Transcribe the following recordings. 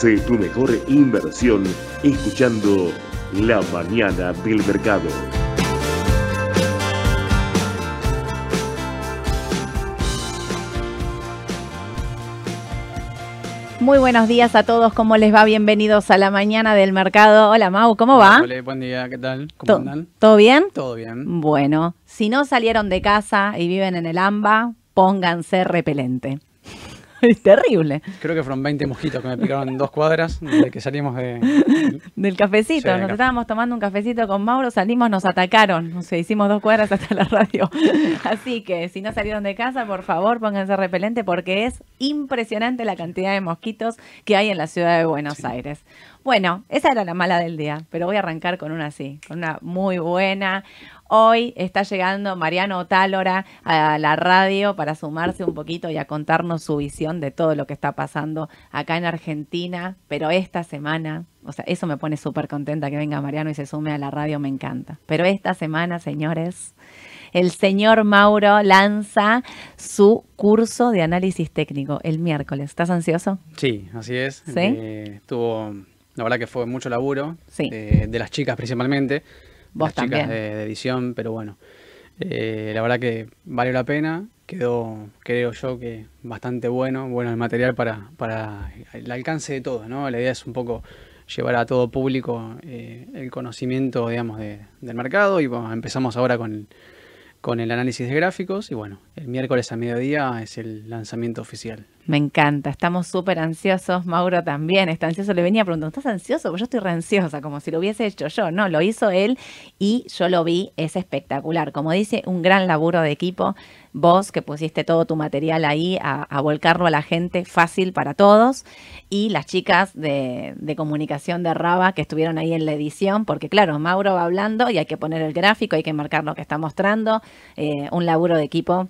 Hace tu mejor inversión escuchando La Mañana del Mercado. Muy buenos días a todos, ¿cómo les va? Bienvenidos a la mañana del mercado. Hola Mau, ¿cómo va? Hola, buen día, ¿qué tal? ¿Cómo andan? ¿Todo bien? Todo bien. Bueno, si no salieron de casa y viven en el AMBA, pónganse repelente. Es terrible. Creo que fueron 20 mosquitos que me picaron en dos cuadras desde que salimos de... Del cafecito. Sí, nos café. estábamos tomando un cafecito con Mauro, salimos, nos atacaron. O sea, hicimos dos cuadras hasta la radio. Así que si no salieron de casa, por favor, pónganse repelente porque es impresionante la cantidad de mosquitos que hay en la ciudad de Buenos Aires. Bueno, esa era la mala del día, pero voy a arrancar con una así, con una muy buena. Hoy está llegando Mariano Tálora a la radio para sumarse un poquito y a contarnos su visión de todo lo que está pasando acá en Argentina, pero esta semana, o sea, eso me pone súper contenta que venga Mariano y se sume a la radio, me encanta. Pero esta semana, señores, el señor Mauro lanza su curso de análisis técnico el miércoles. ¿Estás ansioso? Sí, así es. ¿Sí? Eh, estuvo, la verdad que fue mucho laburo, Sí. de, de las chicas principalmente. Vos las chicas también. de, de edición, pero bueno, eh, la verdad que valió la pena. Quedó, creo yo, que bastante bueno, bueno el material para, para el alcance de todos, ¿no? La idea es un poco llevar a todo público eh, el conocimiento, digamos, de- del mercado y bueno, empezamos ahora con el, con el análisis de gráficos y bueno, el miércoles a mediodía es el lanzamiento oficial. Me encanta, estamos súper ansiosos. Mauro también está ansioso. Le venía preguntando, ¿estás ansioso? Pues yo estoy re ansiosa, como si lo hubiese hecho yo. No, lo hizo él y yo lo vi, es espectacular. Como dice, un gran laburo de equipo. Vos que pusiste todo tu material ahí a, volcarlo a la gente, fácil para todos. Y las chicas de, de comunicación de Raba que estuvieron ahí en la edición, porque claro, Mauro va hablando y hay que poner el gráfico, hay que marcar lo que está mostrando. Eh, un laburo de equipo.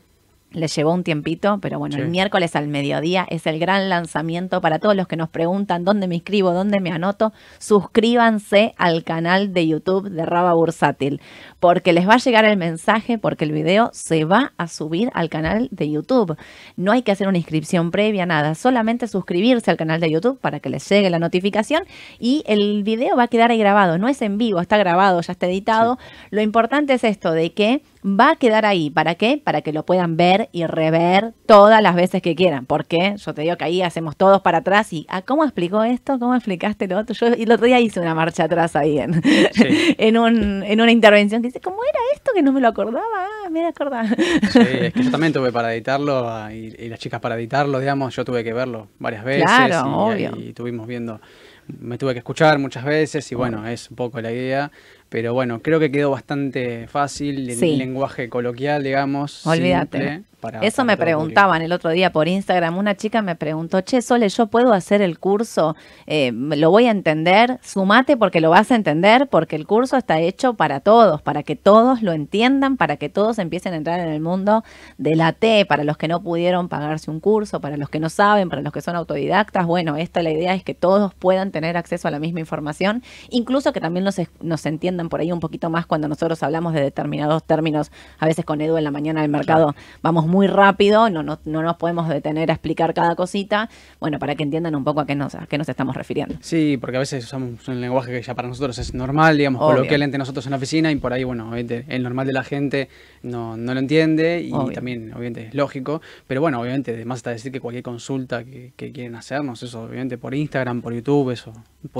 Les llevó un tiempito, pero bueno, Sí. el miércoles al mediodía es el gran lanzamiento para todos los que nos preguntan dónde me inscribo, dónde me anoto. Suscríbanse al canal de YouTube de Raba Bursátil, porque les va a llegar el mensaje, porque el video se va a subir al canal de YouTube. No hay que hacer una inscripción previa, nada, solamente suscribirse al canal de YouTube para que les llegue la notificación y el video va a quedar ahí grabado. No es en vivo, está grabado, ya está editado. Lo importante es esto de que va a quedar ahí. ¿Para qué? Para que lo puedan ver y rever todas las veces que quieran. Porque yo te digo que ahí hacemos todos para atrás y ¿ah, ¿cómo explicó esto? ¿Cómo explicaste lo otro? Yo y el otro día hice una marcha atrás ahí en, Sí. en, un, en una intervención que dice, ¿cómo era esto que no me lo acordaba? Ah, me acordaba. Sí, es que yo también tuve para editarlo ah, y, y las chicas para editarlo, digamos, yo tuve que verlo varias veces Claro, y, obvio. y estuvimos viendo, me tuve que escuchar muchas veces y bueno, es un poco la idea, pero bueno, creo que quedó bastante fácil, el Sí. lenguaje coloquial, digamos, Olvídate. para- Eso para me preguntaban el otro día por Instagram. Una chica me preguntó, che, Sole, ¿yo puedo hacer el curso? Eh, ¿Lo voy a entender? Sumate porque lo vas a entender, porque el curso está hecho para todos, para que todos lo entiendan, para que todos empiecen a entrar en el mundo de la T, para los que no pudieron pagarse un curso, para los que no saben, para los que son autodidactas. Bueno, esta la idea es que todos puedan tener acceso a la misma información, incluso que también nos, nos entiendan por ahí un poquito más cuando nosotros hablamos de determinados términos. A veces con Edu en la mañana del mercado vamos muy rápido, no, no, no nos podemos detener a explicar cada cosita, bueno, para que entiendan un poco a qué nos, a qué nos estamos refiriendo. Sí, porque a veces usamos un lenguaje que ya para nosotros es normal, digamos, Obvio. coloquial entre nosotros en la oficina y por ahí, bueno, obviamente el normal de la gente no, no lo entiende y Obvio. también, obviamente, es lógico. Pero bueno, obviamente, además está decir que cualquier consulta que, que quieren hacernos, eso, obviamente, por Instagram, por YouTube, eso.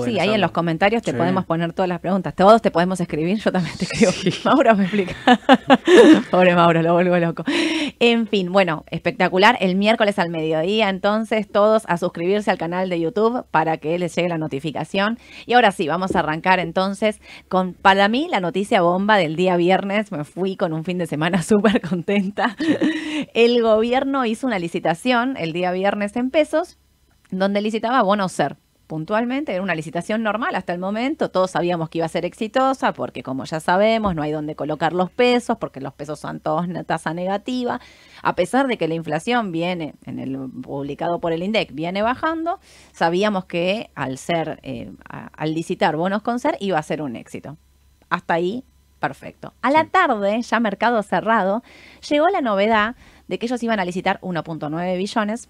Sí, ahí en los comentarios te Sí. podemos poner todas las preguntas. Todos te podemos escribir, yo también te escribo. Sí. Mauro me explica. Pobre Mauro, lo vuelvo loco. En fin, bueno, espectacular. El miércoles al mediodía, entonces, todos a suscribirse al canal de YouTube para que les llegue la notificación. Y ahora sí, vamos a arrancar entonces con, para mí, la noticia bomba del día viernes. Me fui con un fin de semana súper contenta. El gobierno hizo una licitación el día viernes en pesos donde licitaba bonos ser. Puntualmente era una licitación normal hasta el momento, todos sabíamos que iba a ser exitosa porque como ya sabemos no hay donde colocar los pesos porque los pesos son todos una tasa negativa, a pesar de que la inflación viene, en el publicado por el INDEC, viene bajando, sabíamos que al ser, eh, a- al licitar bonos con ser iba a ser un éxito. Hasta ahí, perfecto. A la tarde, ya mercado cerrado, llegó la novedad de que ellos iban a licitar 1.9 billones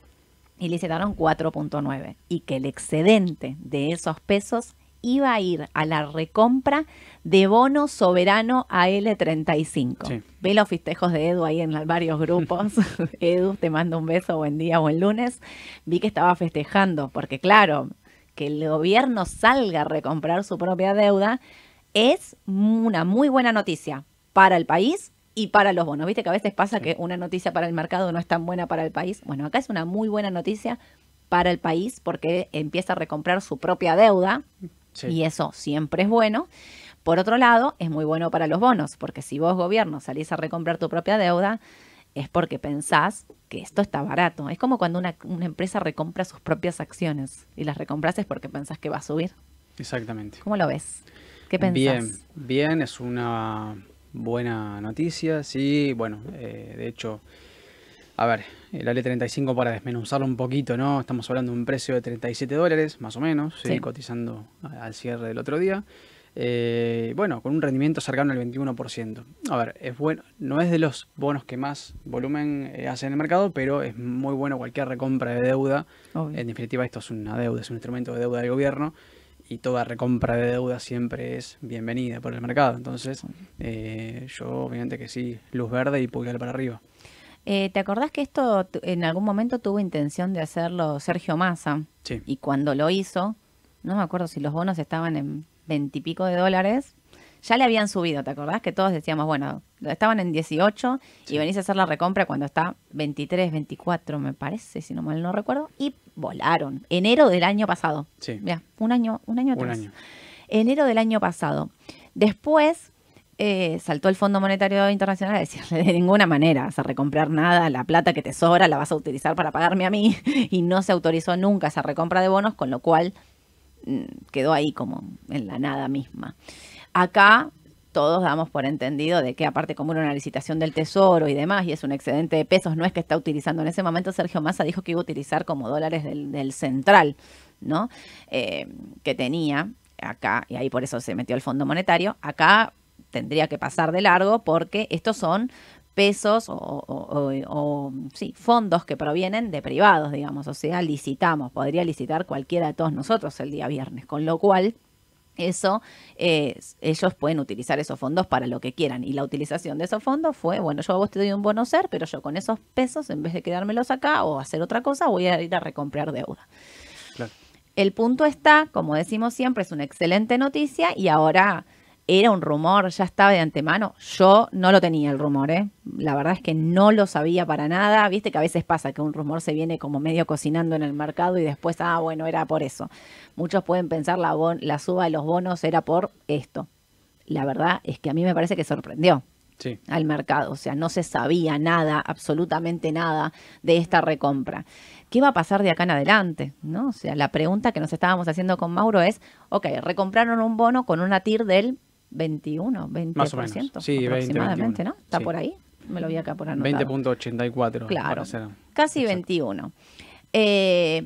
y licitaron 4.9 y que el excedente de esos pesos iba a ir a la recompra de bono soberano AL35. Sí. Ve los festejos de Edu ahí en varios grupos. Edu, te mando un beso, buen día, buen lunes. Vi que estaba festejando, porque claro, que el gobierno salga a recomprar su propia deuda es una muy buena noticia para el país y para los bonos. Viste que a veces pasa que una noticia para el mercado no es tan buena para el país. Bueno, acá es una muy buena noticia para el país porque empieza a recomprar su propia deuda Sí. y eso siempre es bueno. Por otro lado, es muy bueno para los bonos, porque si vos gobierno salís a recomprar tu propia deuda, es porque pensás que esto está barato. Es como cuando una, una empresa recompra sus propias acciones y las recompras es porque pensás que va a subir. Exactamente. ¿Cómo lo ves? ¿Qué pensás? Bien, bien, es una buena noticia, sí, bueno, eh, de hecho, a ver, el AL35 para desmenuzarlo un poquito, ¿no? Estamos hablando de un precio de 37 dólares, más o menos, ¿sí? Sí. cotizando al cierre del otro día. Eh, bueno, con un rendimiento cercano al 21%. A ver, es bueno, no es de los bonos que más volumen eh, hace en el mercado, pero es muy bueno cualquier recompra de deuda. Obvio. En definitiva, esto es una deuda, es un instrumento de deuda del gobierno y toda recompra de deuda siempre es bienvenida por el mercado. Entonces, eh, yo obviamente que sí, luz verde y pulgar para arriba. Eh, ¿Te acordás que esto en algún momento tuvo intención de hacerlo Sergio Massa? Sí. Y cuando lo hizo, no me acuerdo si los bonos estaban en veintipico de dólares, ya le habían subido, ¿te acordás? Que todos decíamos, bueno, estaban en 18 Sí. y venís a hacer la recompra cuando está 23, 24, me parece, si no mal no recuerdo, y volaron. Enero del año pasado. Sí. Mira, un año, un año Un atrás. año. Enero del año pasado. Después eh, saltó el Fondo Monetario Internacional a decirle de ninguna manera vas a recomprar nada, la plata que te sobra la vas a utilizar para pagarme a mí y no se autorizó nunca esa recompra de bonos, con lo cual mm, quedó ahí como en la nada misma. Acá todos damos por entendido de que aparte como era una licitación del tesoro y demás y es un excedente de pesos, no es que está utilizando en ese momento Sergio Massa dijo que iba a utilizar como dólares del, del central, ¿no? Eh, que tenía acá, y ahí por eso se metió el Fondo Monetario, acá tendría que pasar de largo porque estos son pesos o, o- sí, fondos que provienen de privados, digamos, o sea, licitamos, podría licitar cualquiera de todos nosotros el día viernes, con lo cual eso eh, ellos pueden utilizar esos fondos para lo que quieran y la utilización de esos fondos fue bueno yo a vos te doy un bono ser pero yo con esos pesos en vez de quedármelos acá o hacer otra cosa voy a ir a recomprar deuda Claro. el punto está, como decimos siempre, es una excelente noticia y ahora era un rumor, ya estaba de antemano. Yo no lo tenía el rumor, ¿eh? La verdad es que no lo sabía para nada. Viste que a veces pasa que un rumor se viene como medio cocinando en el mercado y después, ah, bueno, era por eso. Muchos pueden pensar la, bon- la suba de los bonos era por esto. La verdad es que a mí me parece que sorprendió Sí. al mercado. O sea, no se sabía nada, absolutamente nada de esta recompra. ¿Qué va a pasar de acá en adelante? ¿No? O sea, la pregunta que nos estábamos haciendo con Mauro es, ok, recompraron un bono con una TIR del 21, 20%, Más o menos. Sí, 20, aproximadamente, 21. ¿no? ¿Está Sí. por ahí? Me lo voy acá por anotado. 20.84. Claro, ser- casi exacto. 21. Eh,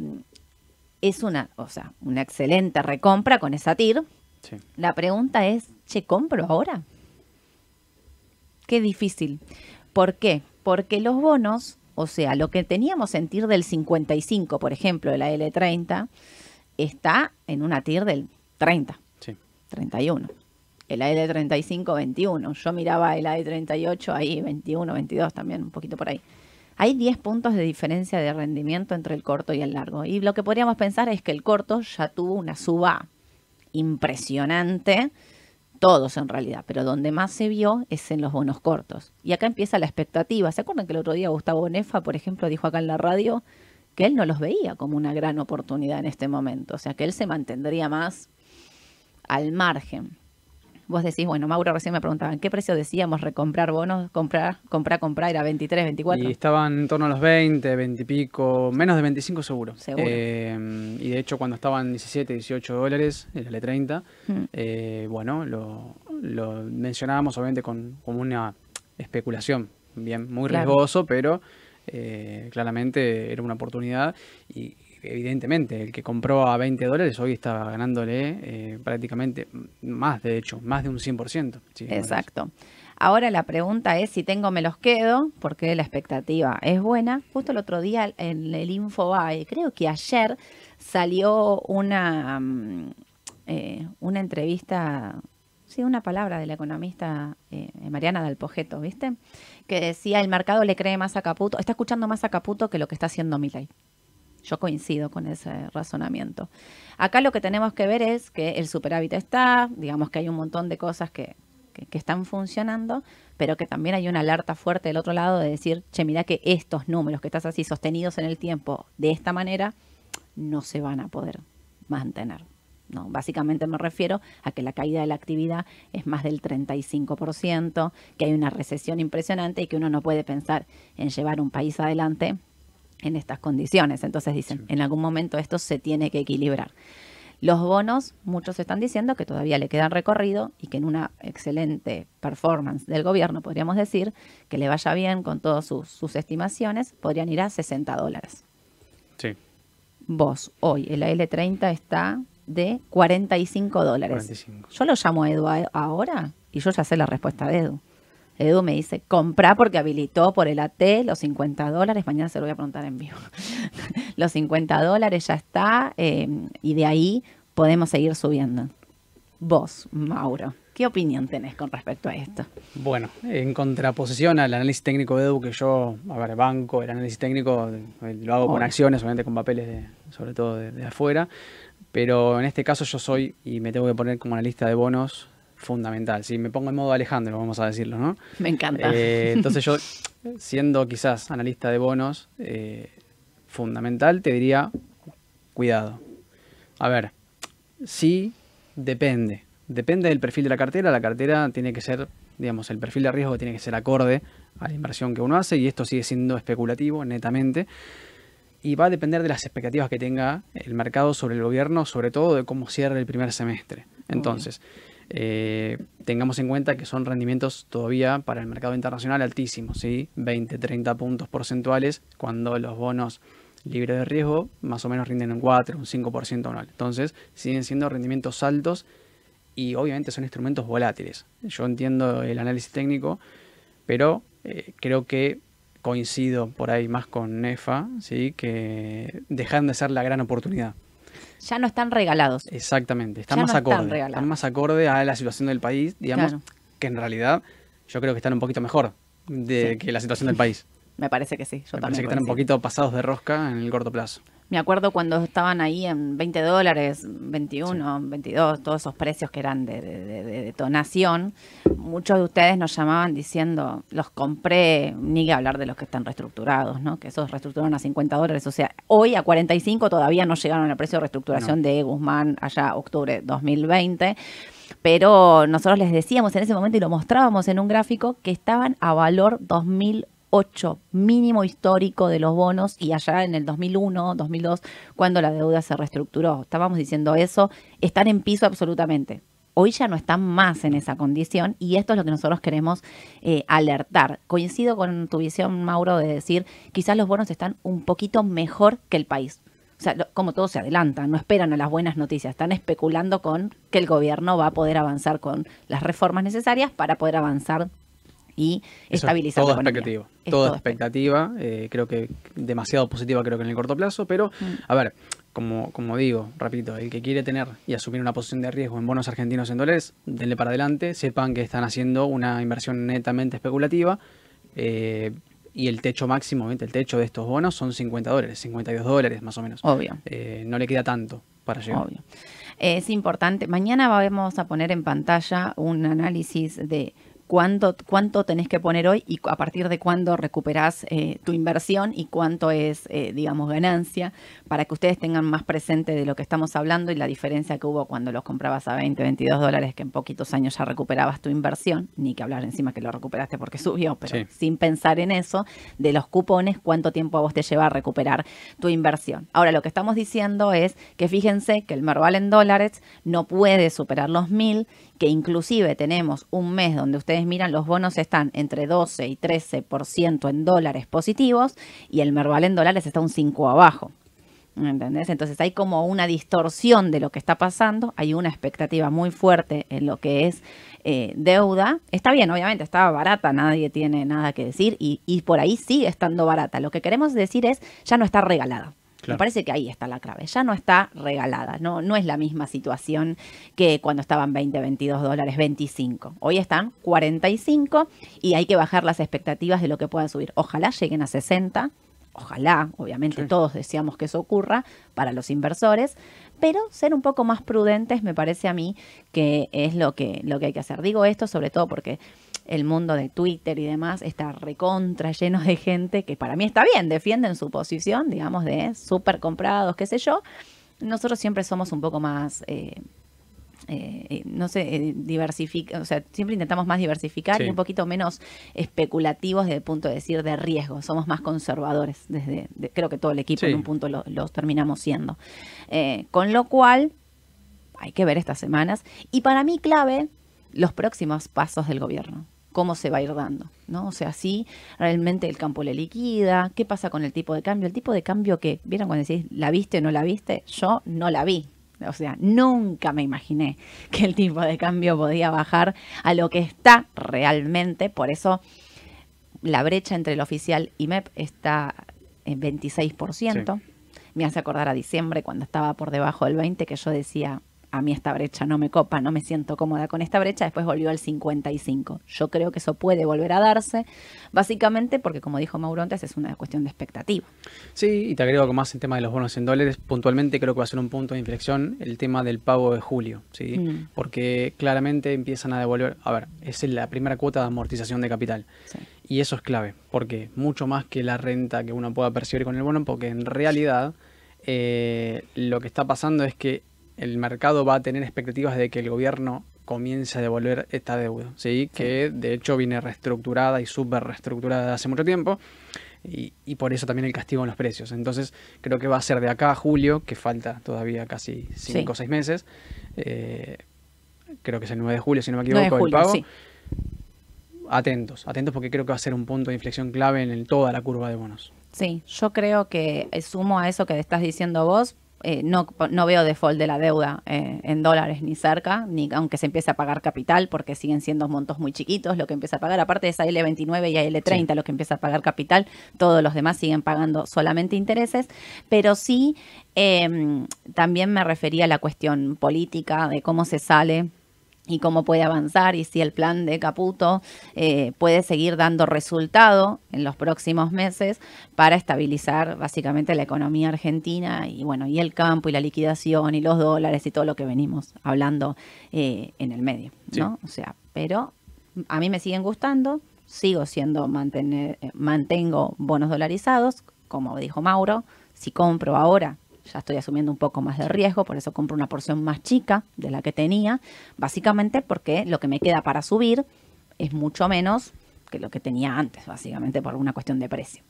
es una, o sea, una excelente recompra con esa TIR. Sí. La pregunta es, ¿che, compro ahora? Qué difícil. ¿Por qué? Porque los bonos, o sea, lo que teníamos en TIR del 55, por ejemplo, de la L30, está en una TIR del 30, Sí. 31. El AL35, 21. Yo miraba el AL38 ahí, 21, 22 también, un poquito por ahí. Hay 10 puntos de diferencia de rendimiento entre el corto y el largo. Y lo que podríamos pensar es que el corto ya tuvo una suba impresionante, todos en realidad, pero donde más se vio es en los bonos cortos. Y acá empieza la expectativa. ¿Se acuerdan que el otro día Gustavo Nefa, por ejemplo, dijo acá en la radio que él no los veía como una gran oportunidad en este momento? O sea, que él se mantendría más al margen. Vos decís, bueno, Mauro recién me preguntaba, ¿en qué precio decíamos recomprar bonos? Comprar, comprar, comprar, era 23, 24. Y estaban en torno a los 20, 20 y pico, menos de 25 seguro. Seguro. Eh, y de hecho cuando estaban 17, 18 dólares, el L30, Mm. eh, bueno, lo, lo mencionábamos obviamente con, como una especulación, bien, muy Claro. riesgoso, pero eh, claramente era una oportunidad y evidentemente el que compró a 20 dólares hoy está ganándole eh, prácticamente más, de hecho, más de un 100%. sí, Exacto. Ahora la pregunta es si tengo me los quedo, porque la expectativa es buena. Justo el otro día en el Infobae, creo que ayer salió una, mm, eh, una entrevista, sí, una palabra de la economista eh, Mariana Dalpojeto, ¿viste? Que decía el mercado le cree más a Caputo, está escuchando más a Caputo que lo que está haciendo Milei. Yo coincido con ese razonamiento. Acá lo que tenemos que ver es que el superávit está, digamos que hay un montón de cosas que, que, están funcionando, pero que también hay una alerta fuerte del otro lado de decir, che, mira que estos números que estás así sostenidos en el tiempo de esta manera no se van a poder mantener. No, básicamente me refiero a que la caída de la actividad es más del 35%, que hay una recesión impresionante y que uno no puede pensar en llevar un país adelante en estas condiciones. Entonces dicen, en algún momento esto se tiene que equilibrar. Los bonos, muchos están diciendo que todavía le quedan recorrido y que en una excelente performance del gobierno, podríamos decir, que le vaya bien con todas sus, estimaciones, podrían ir a 60 dólares. Sí. Vos, hoy, el L30 está de 45 dólares. Yo lo llamo a Edu ahora y yo ya sé la respuesta de Edu. Edu me dice, compra porque habilitó por el AT los 50 dólares, mañana se lo voy a preguntar en vivo. los 50 dólares ya está eh, y de ahí podemos seguir subiendo. Vos, Mauro, ¿qué opinión tenés con respecto a esto? Bueno, en contraposición al análisis técnico de Edu, que yo, a ver, banco, el análisis técnico lo hago con acciones, obviamente con papeles, de, sobre todo de afuera, pero en este caso yo soy, y me tengo que poner como analista de bonos, fundamental. Si me pongo en modo Alejandro, vamos a decirlo, ¿no? Me encanta. Eh, entonces yo, siendo quizás analista de bonos, eh, fundamental, te diría, cuidado. A ver, sí, depende. Depende del perfil de la cartera. La cartera tiene que ser, digamos, el perfil de riesgo tiene que ser acorde a la inversión que uno hace y esto sigue siendo especulativo, netamente. Y va a depender de las expectativas que tenga el mercado sobre el gobierno, sobre todo de cómo cierre el primer semestre. Entonces, eh, tengamos en cuenta que son rendimientos todavía para el mercado internacional altísimos, ¿sí? 20, 30 puntos porcentuales, cuando los bonos libres de riesgo más o menos rinden un 4, un 5% anual. Entonces, siguen siendo rendimientos altos y obviamente son instrumentos volátiles. Yo entiendo el análisis técnico, pero eh, creo que coincido por ahí más con NEFA, ¿sí? que dejan de ser la gran oportunidad ya no están regalados. Exactamente, están más acorde. Están, más acorde a la situación del país, digamos, que en realidad yo creo que están un poquito mejor de que la situación del país. Me parece que sí. Me parece que están un poquito pasados de rosca en el corto plazo. Me acuerdo cuando estaban ahí en 20 dólares, 21, 22, todos esos precios que eran de, detonación. Muchos de ustedes nos llamaban diciendo, los compré, ni que hablar de los que están reestructurados, ¿no? Que esos reestructuraron a 50 dólares. O sea, hoy a 45 todavía no llegaron al precio de reestructuración de Guzmán allá octubre 2020 pero nosotros les decíamos en ese momento y lo mostrábamos en un gráfico que estaban a valor 2000 8 mínimo histórico de los bonos y allá en el 2001, 2002, cuando la deuda se reestructuró. Estábamos diciendo eso, están en piso absolutamente. Hoy ya no están más en esa condición y esto es lo que nosotros queremos eh, alertar. Coincido con tu visión, Mauro, de decir, quizás los bonos están un poquito mejor que el país. O sea, como todo se adelanta, no esperan a las buenas noticias, están especulando con que el gobierno va a poder avanzar con las reformas necesarias para poder avanzar y estabilizar todo expectativa. Toda expectativa, eh, creo que demasiado positiva creo que en el corto plazo, pero mm. a ver, como, como digo, repito, el que quiere tener y asumir una posición de riesgo en bonos argentinos en dólares, denle para adelante, sepan que están haciendo una inversión netamente especulativa eh, y el techo máximo, el techo de estos bonos son 50 dólares, 52 dólares más o menos. Obvio. Eh, no le queda tanto para llegar. Obvio. Es importante, mañana vamos a poner en pantalla un análisis de cuánto, cuánto tenés que poner hoy y a partir de cuándo recuperás eh, tu inversión y cuánto es, eh, digamos, ganancia, para que ustedes tengan más presente de lo que estamos hablando y la diferencia que hubo cuando los comprabas a 20, 22 dólares, que en poquitos años ya recuperabas tu inversión, ni que hablar encima que lo recuperaste porque subió, pero sin pensar en eso, de los cupones, cuánto tiempo a vos te lleva a recuperar tu inversión. Ahora, lo que estamos diciendo es que fíjense que el Merval en dólares no puede superar los mil que inclusive tenemos un mes donde ustedes miran los bonos están entre 12 y 13% en dólares positivos y el Merval en dólares está un 5 abajo. ¿Me entendés? Entonces hay como una distorsión de lo que está pasando, hay una expectativa muy fuerte en lo que es eh, deuda. Está bien, obviamente, estaba barata, nadie tiene nada que decir y, y por ahí sigue estando barata. Lo que queremos decir es, ya no está regalada. Me parece que ahí está la clave. Ya no está regalada. No, no es la misma situación que cuando estaban 20, 22 dólares, 25. Hoy están 45 y hay que bajar las expectativas de lo que puedan subir. Ojalá lleguen a 60 ojalá, obviamente todos deseamos que eso ocurra para los inversores, pero ser un poco más prudentes me parece a mí que es lo que, lo que hay que hacer. Digo esto sobre todo porque el mundo de Twitter y demás está recontra lleno de gente que para mí está bien, defienden su posición, digamos, de súper comprados, qué sé yo. Nosotros siempre somos un poco más... Eh, eh, no sé, eh, diversificar, o sea, siempre intentamos más diversificar y un poquito menos especulativos desde el punto de decir de riesgo. Somos más conservadores, desde creo que todo el equipo en un punto lo, los terminamos siendo. Eh, con lo cual, hay que ver estas semanas. Y para mí clave, los próximos pasos del gobierno cómo se va a ir dando, ¿no? O sea, si realmente el campo le liquida, qué pasa con el tipo de cambio, el tipo de cambio que, ¿vieron cuando decís, la viste o no la viste? Yo no la vi, o sea, nunca me imaginé que el tipo de cambio podía bajar a lo que está realmente. Por eso la brecha entre el oficial y MEP está en 26%. Me hace acordar a diciembre cuando estaba por debajo del 20 que yo decía, a mí esta brecha no me copa, no me siento cómoda con esta brecha, después volvió al 55. Yo creo que eso puede volver a darse, básicamente porque, como dijo Mauro antes, es una cuestión de expectativa. Sí, y te agrego más el tema de los bonos en dólares, puntualmente creo que va a ser un punto de inflexión el tema del pago de julio, ¿sí? Mm. Porque claramente empiezan a devolver, a ver, es la primera cuota de amortización de capital. Y eso es clave, porque mucho más que la renta que uno pueda percibir con el bono, porque en realidad eh, lo que está pasando es que el mercado va a tener expectativas de que el gobierno comience a devolver esta deuda, ¿sí? que de hecho viene reestructurada y súper reestructurada hace mucho tiempo. Y, por eso también el castigo en los precios. Entonces, creo que va a ser de acá a julio, que falta todavía casi 5 o 6 meses. Eh, creo que es el 9 de julio, si no me equivoco, el pago. Atentos, atentos porque creo que va a ser un punto de inflexión clave en toda la curva de bonos. Sí, yo creo que sumo a eso que estás diciendo vos, eh, no, no, veo default de la deuda eh, en dólares ni cerca, ni aunque se empiece a pagar capital, porque siguen siendo montos muy chiquitos lo que empieza a pagar. Aparte de esa L29 y L30, lo que empieza a pagar capital, todos los demás siguen pagando solamente intereses. Pero sí, em, también me refería a la cuestión política de cómo se sale y cómo puede avanzar y si el plan de Caputo eh, puede seguir dando resultado en los próximos meses para estabilizar básicamente la economía argentina y bueno y el campo y la liquidación y los dólares y todo lo que venimos hablando eh, en el medio, ¿no? O sea, pero a mí me siguen gustando, sigo siendo mantener, eh, mantengo bonos dolarizados, como dijo Mauro, si compro ahora ya estoy asumiendo un poco más de riesgo, por eso compro una porción más chica de la que tenía, básicamente porque lo que me queda para subir es mucho menos que lo que tenía antes, básicamente por una cuestión de precio.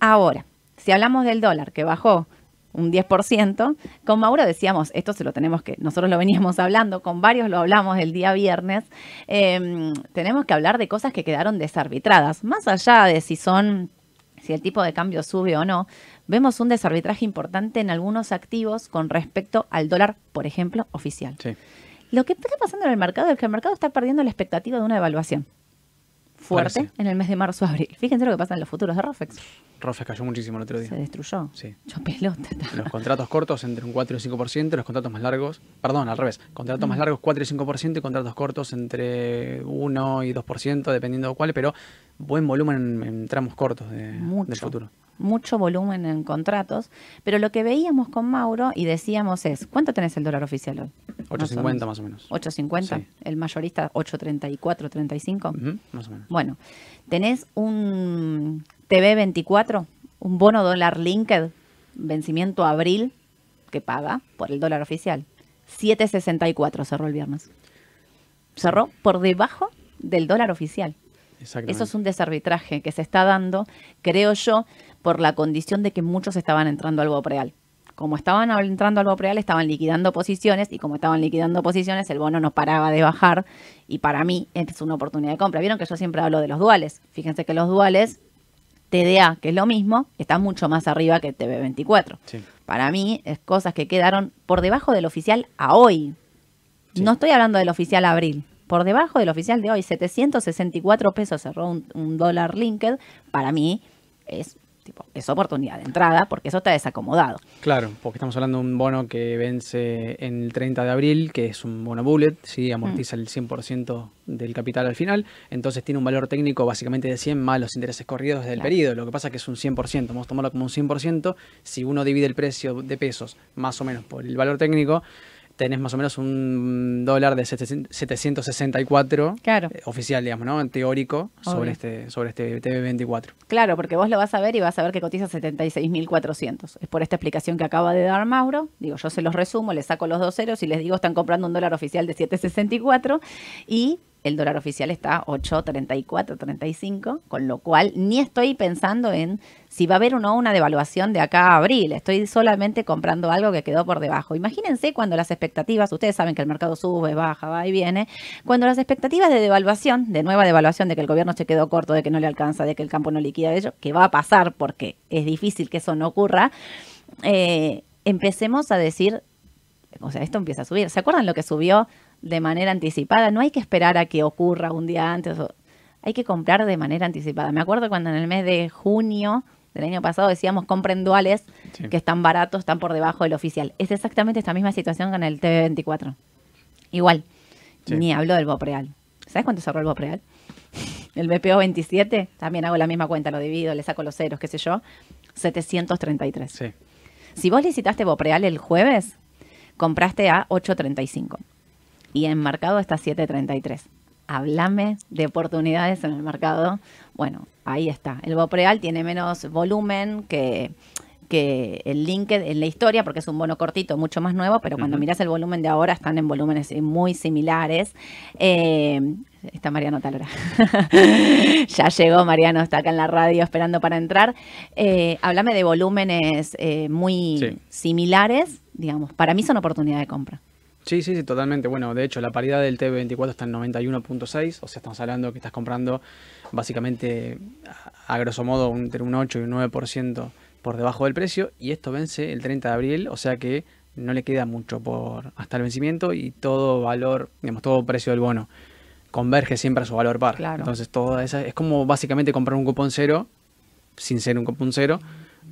Ahora, si hablamos del dólar que bajó un 10%, con Mauro decíamos, esto se lo tenemos que, nosotros lo veníamos hablando, con varios lo hablamos el día viernes, em, tenemos que hablar de cosas que quedaron desarbitradas, más allá de si son si el tipo de cambio sube o no, vemos un desarbitraje importante en algunos activos con respecto al dólar, por ejemplo, oficial. Lo que está pasando en el mercado es que el mercado está perdiendo la expectativa de una evaluación fuerte en el mes de marzo-abril. Fíjense lo que pasa en los futuros de Rofex. Rofex cayó muchísimo el otro día. Se destruyó. Sí. Yo pelota. Los contratos cortos entre un 4 y 5%, los contratos más largos, perdón, al revés, contratos más largos 4 y 5% y contratos cortos entre 1 y 2%, dependiendo de cuáles, pero buen volumen en, tramos cortos de, del futuro mucho volumen en contratos, pero lo que veíamos con Mauro y decíamos es, ¿cuánto tenés el dólar oficial hoy? 8.50 más o menos. 8.50, el mayorista 8.34, 35. más o menos. Bueno, tenés un TV24, un bono dólar linked, vencimiento abril, que paga por el dólar oficial. 7.64 cerró el viernes. Cerró por debajo del dólar oficial. Eso es un desarbitraje que se está dando, creo yo, por la condición de que muchos estaban entrando al Bopreal. Como estaban entrando al Bopreal, estaban liquidando posiciones y como estaban liquidando posiciones, el bono no paraba de bajar y para mí es una oportunidad de compra. Vieron que yo siempre hablo de los duales. Fíjense que los duales TDA, que es lo mismo, está mucho más arriba que TV24. Sí. Para mí es cosas que quedaron por debajo del oficial a hoy. Sí. No estoy hablando del oficial abril. Por debajo del oficial de hoy, 764 pesos cerró un, un dólar linked. Para mí es tipo es oportunidad de entrada porque eso está desacomodado. Claro, porque estamos hablando de un bono que vence en el 30 de abril, que es un bono bullet, ¿sí? amortiza Mm. el 100% del capital al final, entonces tiene un valor técnico básicamente de 100 más los intereses corridos del Claro. periodo. Lo que pasa es que es un 100%, vamos a tomarlo como un 100%, si uno divide el precio de pesos más o menos por el valor técnico, tenés más o menos un dólar de 700 764 Claro. eh, oficial, digamos, ¿no? Teórico Obvio. sobre este, sobre este TV24. Claro, porque vos lo vas a ver y vas a ver que cotiza 76.400. Es por esta explicación que acaba de dar Mauro. Digo, yo se los resumo, les saco los dos ceros y les digo, están comprando un dólar oficial de 7.64 y el dólar oficial está 8.34, 35, con lo cual ni estoy pensando en si va a haber o no una devaluación de acá a abril. Estoy solamente comprando algo que quedó por debajo. Imagínense cuando las expectativas, ustedes saben que el mercado sube, baja, va y viene, cuando las expectativas de devaluación, de nueva devaluación, de que el gobierno se quedó corto, de que no le alcanza, de que el campo no liquida de ello, que va a pasar porque es difícil que eso no ocurra, eh, empecemos a decir, o sea, esto empieza a subir. ¿Se acuerdan lo que subió de manera anticipada? No hay que esperar a que ocurra un día antes. hay que comprar de manera anticipada. Me acuerdo cuando en el mes de junio del año pasado decíamos compren duales Sí. que están baratos, están por debajo del oficial. Es exactamente esta misma situación con el TV24. Igual, Sí. ni hablo del Bopreal. ¿Sabes cuánto cerró el Bopreal? El BPO 27, también hago la misma cuenta, lo divido, le saco los ceros, qué sé yo, 733. Sí. Si vos licitaste Bopreal el jueves, compraste a 8.35 y en mercado está 7.33. Háblame de oportunidades en el mercado. Bueno, ahí está. El Bopreal tiene menos volumen que, que el LinkedIn en la historia, porque es un bono cortito, mucho más nuevo, pero cuando miras el volumen de ahora están en volúmenes muy similares. Eh, está Mariano Talora. ya llegó Mariano, está acá en la radio esperando para entrar. Eh, háblame de volúmenes eh, muy Sí. similares, digamos. Para mí son oportunidad de compra. Sí, sí, sí, totalmente. Bueno, de hecho, la paridad del TV24 está en 91.6, o sea, estamos hablando que estás comprando básicamente, a, a grosso modo, un- entre un 8 y un 9% por debajo del precio, y esto vence el 30 de abril, o sea que no le queda mucho por hasta el vencimiento y todo valor, digamos, todo precio del bono converge siempre a su valor par. Claro. Entonces, toda esa es como básicamente comprar un cupón cero sin ser un cupón cero,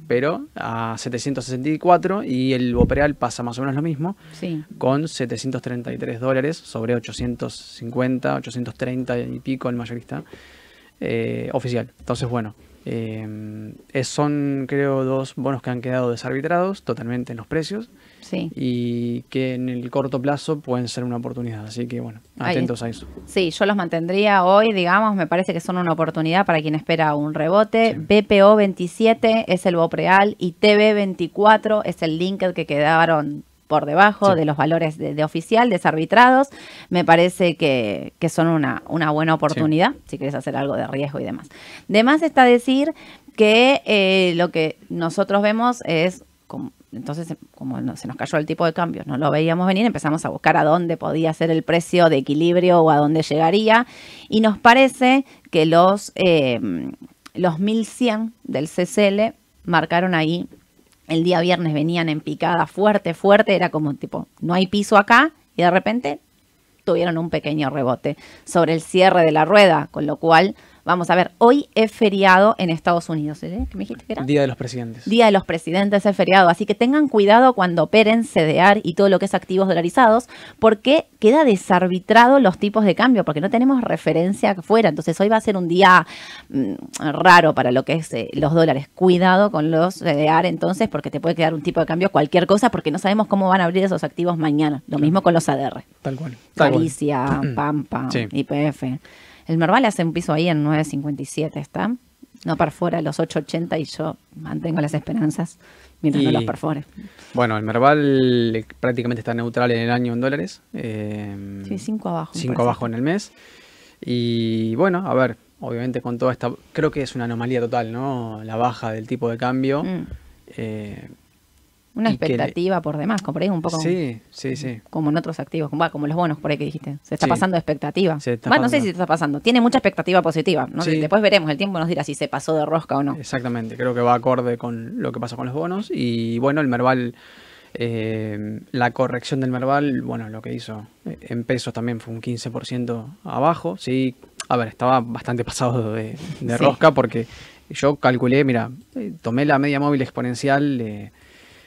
pero a 764 y el Bopreal pasa más o menos lo mismo Sí. con 733 dólares sobre 850, 830 y pico el mayorista eh, oficial. Entonces, bueno, eh, son creo dos bonos que han quedado desarbitrados totalmente en los precios Sí. y que en el corto plazo pueden ser una oportunidad. Así que, bueno, atentos a eso. Sí, yo los mantendría hoy, digamos, me parece que son una oportunidad para quien espera un rebote. Sí. BPO 27 es el Bopreal y TV 24 es el Linked que quedaron por debajo Sí. de los valores de, de oficial, desarbitrados. Me parece que, que son una, una buena oportunidad si quieres hacer algo de riesgo y demás. De más está decir que eh, lo que nosotros vemos es... como- entonces, como se nos cayó el tipo de cambio, no lo veíamos venir, empezamos a buscar a dónde podía ser el precio de equilibrio o a dónde llegaría. Y nos parece que los, eh, los 1100 del CCL marcaron ahí. El día viernes, venían en picada fuerte, fuerte, era como tipo, no hay piso acá, y de repente tuvieron un pequeño rebote sobre el cierre de la rueda, con lo cual, vamos a ver, hoy es feriado en Estados Unidos, ¿eh? ¿Qué me dijiste que era? Día de los presidentes. Día de los Presidentes es feriado, así que tengan cuidado cuando operen CDR y todo lo que es activos dolarizados, porque queda desarbitrado los tipos de cambio, porque no tenemos referencia afuera. Entonces hoy va a ser un día mm, raro para lo que es eh, los dólares. Cuidado con los CDR entonces, porque te puede quedar un tipo de cambio cualquier cosa, porque no sabemos cómo van a abrir esos activos mañana. Lo mismo con los ADR. Tal cual. Tal cual. Galicia, Pampa, Sí. El Merval hace un piso ahí en 9.57, ¿está? No perfora los 8.80 y yo mantengo las esperanzas mientras no los perfore. Bueno, el Merval eh, prácticamente está neutral en el año en dólares. eh, Sí, 5 abajo. me 5 parece. abajo en el mes. Y bueno, a ver, obviamente con toda esta... Creo que es una anomalía total, ¿no? La baja del tipo de cambio. Mm, Eh, Una le- expectativa por demás, como por ahí un poco Sí, sí, sí. como en otros activos, como, como los bonos por ahí que dijiste. Se está Sí. pasando de expectativa. Se está no sé si se está pasando. Tiene mucha expectativa positiva. ¿no? Sí. Después veremos, el tiempo nos dirá si se pasó de rosca o no. Exactamente, creo que va acorde con lo que pasa con los bonos. Y bueno, el Merval, eh, la corrección del Merval, bueno, lo que hizo eh, en pesos también fue un 15% abajo. Sí, a ver, estaba bastante pasado de, de Sí. rosca porque yo calculé, mira, eh, tomé la media móvil exponencial de,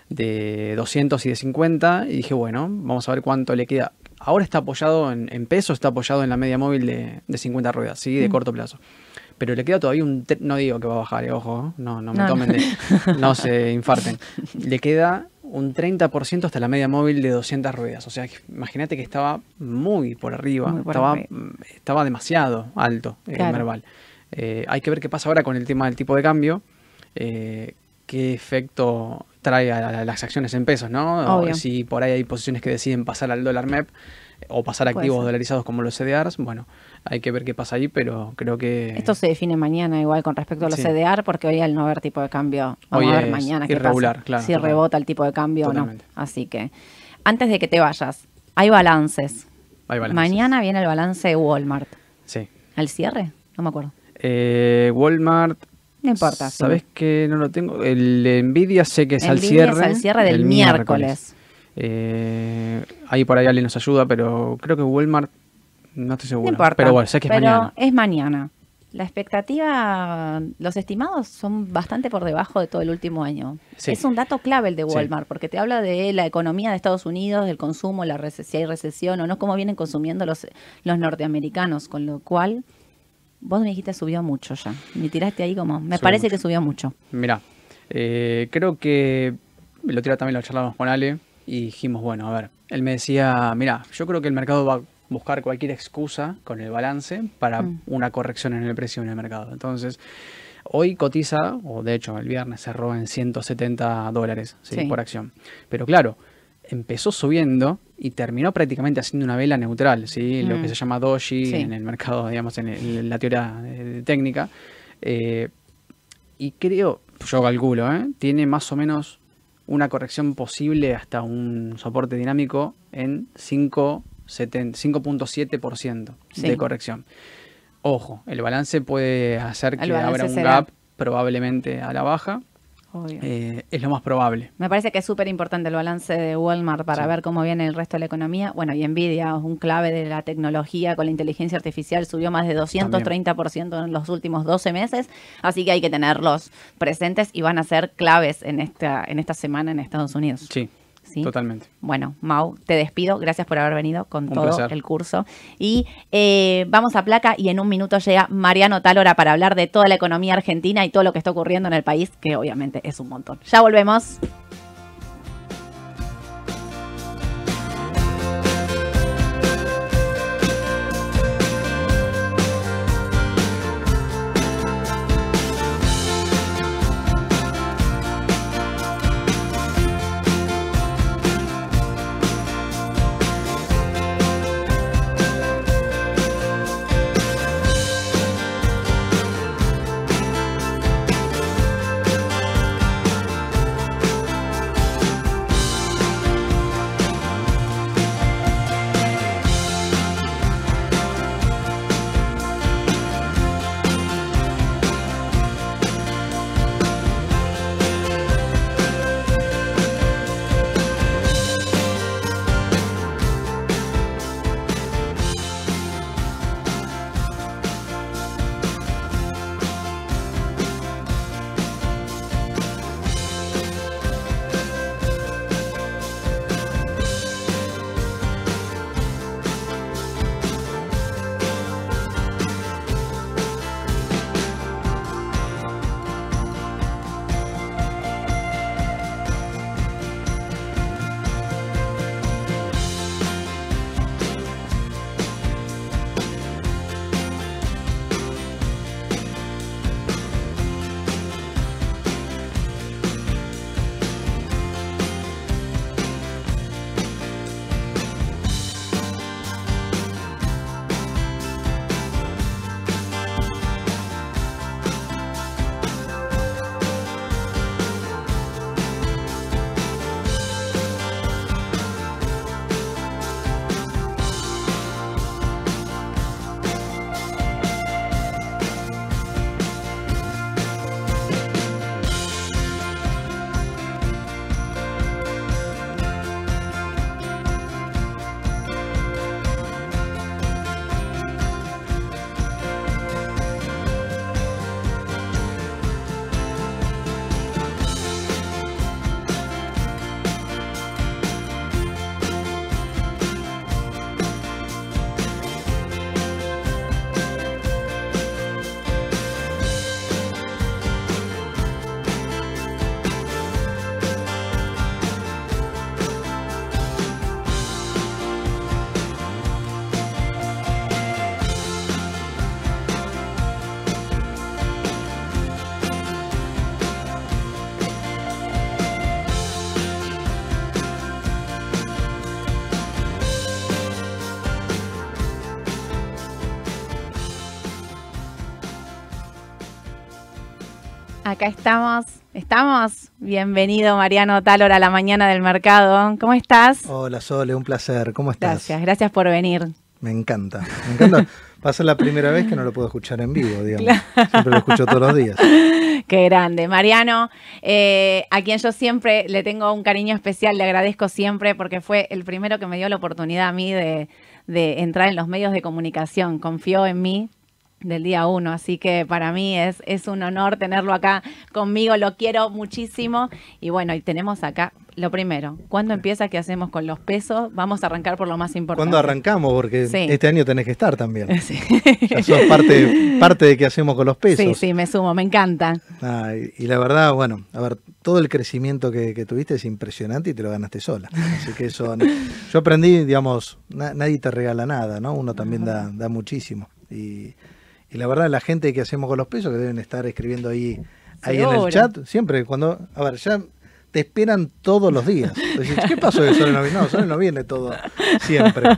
de 200 y de 50 y dije, bueno, vamos a ver cuánto le queda. Ahora está apoyado en, en pesos, está apoyado en la media móvil de, de 50 ruedas, sí, de Mm. corto plazo. Pero le queda todavía un... No digo que va a bajar, eh, ojo, no, no me No, tomen de... No se infarten. Le queda un 30% hasta la media móvil de 200 ruedas. O sea, imagínate que estaba muy por arriba, Muy por estaba, arriba. mm, estaba demasiado alto el Claro. Merval. Eh, hay que ver qué pasa ahora con el tema del tipo de cambio, eh, qué efecto trae a, la- las acciones en pesos, ¿no? O si por ahí hay posiciones que deciden pasar al dólar MEP o pasar Puede activos ser. dolarizados como los CDRs, bueno, hay que ver qué pasa ahí, pero creo que... Esto se define mañana igual con respecto a los Sí. CDR, porque hoy al no haber tipo de cambio, vamos Hoy a ver mañana qué irregular, pasa. claro, si rebota el tipo de cambio o no. Así que, antes de que te vayas, hay balances. hay balances. Mañana viene el balance de Walmart. Sí. ¿El cierre? No me acuerdo. Eh, Walmart... No importa. ¿Sabes que no lo tengo? El Nvidia sé que es al Nvidia es cierre. al cierre del miércoles. Eh, ahí por ahí alguien nos ayuda, pero creo que Walmart no estoy seguro. No importa. Pero bueno, sé que es pero mañana. es mañana. La expectativa, los estimados son bastante por debajo de todo el último año. Sí. Es un dato clave el de Sí. Walmart, porque te habla de la economía de Estados Unidos, del consumo, la si hay recesión o no, cómo vienen consumiendo los, los norteamericanos, con lo cual vos me dijiste subió mucho ya. Me tiraste ahí como, me Subió parece mucho. que subió mucho. Mira, eh, creo que lo tira también lo charlamos con Ale y dijimos, bueno, a ver, él me decía, mira, yo creo que el mercado va a buscar cualquier excusa con el balance para Mm. una corrección en el precio en el mercado. Entonces, hoy cotiza, o de hecho el viernes cerró en 170 dólares ¿sí? Sí. por acción. Pero claro, empezó subiendo y terminó prácticamente haciendo una vela neutral, ¿sí? lo Mm. que se llama doji Sí. en el mercado, digamos, en, el- en la teoría eh, técnica. Eh, y creo, yo calculo, ¿eh? tiene más o menos una corrección posible hasta un soporte dinámico en 5,7% 5.7% Sí. de corrección. Ojo, el balance puede hacer El que abra un será- gap probablemente a la baja. Eh, es lo más probable. Me parece que es súper importante el balance de Walmart para Sí. ver cómo viene el resto de la economía. Bueno, y Nvidia, un clave de la tecnología con la inteligencia artificial, subió más de 230% en los últimos 12 meses. Así que hay que tenerlos presentes y van a ser claves en esta, en esta semana en Estados Unidos. Sí, ¿sí? totalmente. Bueno, Mau, te despido. Gracias por haber venido con Un todo placer. el curso. Y eh, vamos a placa y en un minuto llega Mariano Talora para hablar de toda la economía argentina y todo lo que está ocurriendo en el país, que obviamente es un montón. Ya volvemos. Acá estamos, estamos. Bienvenido Mariano Talor a la mañana del mercado. ¿Cómo estás? Hola Sole, un placer. ¿Cómo estás? Gracias, gracias por venir. Me encanta, me encanta. Va a ser la primera vez que no lo puedo escuchar en vivo, digamos. Siempre lo escucho todos los días. Qué grande. Mariano, eh, a quien yo siempre le tengo un cariño especial, le agradezco siempre porque fue el primero que me dio la oportunidad a mí de, de entrar en los medios de comunicación. Confió en mí, del día uno, así que para mí es, es un honor tenerlo acá conmigo, lo quiero muchísimo y bueno, y tenemos acá lo primero, ¿cuándo empieza? ¿Qué hacemos con los pesos? Vamos a arrancar por lo más importante. ¿Cuándo arrancamos? Porque este año tenés que estar también. Sí. Ya sos parte, parte de qué hacemos con los pesos. Sí, sí, me sumo, me encanta. Ah, y, la verdad, bueno, a ver, todo el crecimiento que, tuviste es impresionante y te lo ganaste sola. Así que eso, yo aprendí, digamos, nadie te regala nada, ¿no? Uno también da, da muchísimo. Y y la verdad, la gente que hacemos con los pesos, que deben estar escribiendo ahí, ahí en el chat, siempre cuando, a ver, ya te esperan todos los días. ¿qué pasó de Sole no viene? No, Sole no viene todo siempre.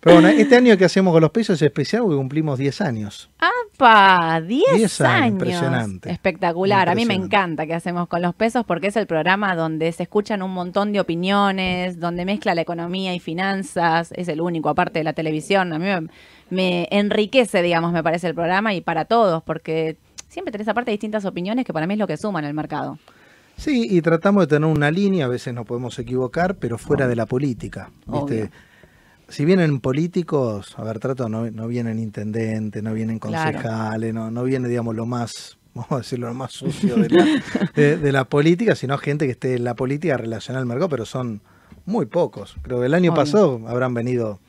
Pero bueno, este año que hacemos con los pesos es especial porque cumplimos 10 años. ¡Apa! 10, años. Impresionante. Espectacular. A mí me encanta que hacemos con los pesos porque es el programa donde se escuchan un montón de opiniones, donde mezcla la economía y finanzas. Es el único, aparte de la televisión. A mí me, me enriquece, digamos, me parece el programa y para todos, porque siempre tenés aparte distintas opiniones que para mí es lo que suma en el mercado. Sí, y tratamos de tener una línea, a veces nos podemos equivocar, pero fuera de la política. ¿viste? Si vienen políticos, a ver, trato, no, no vienen intendentes, no vienen concejales, no, no viene, digamos, lo más, vamos a decirlo, lo más sucio de la, de, la política, sino gente que esté en la política relacionada al mercado, pero son muy pocos. Creo que el año pasado habrán venido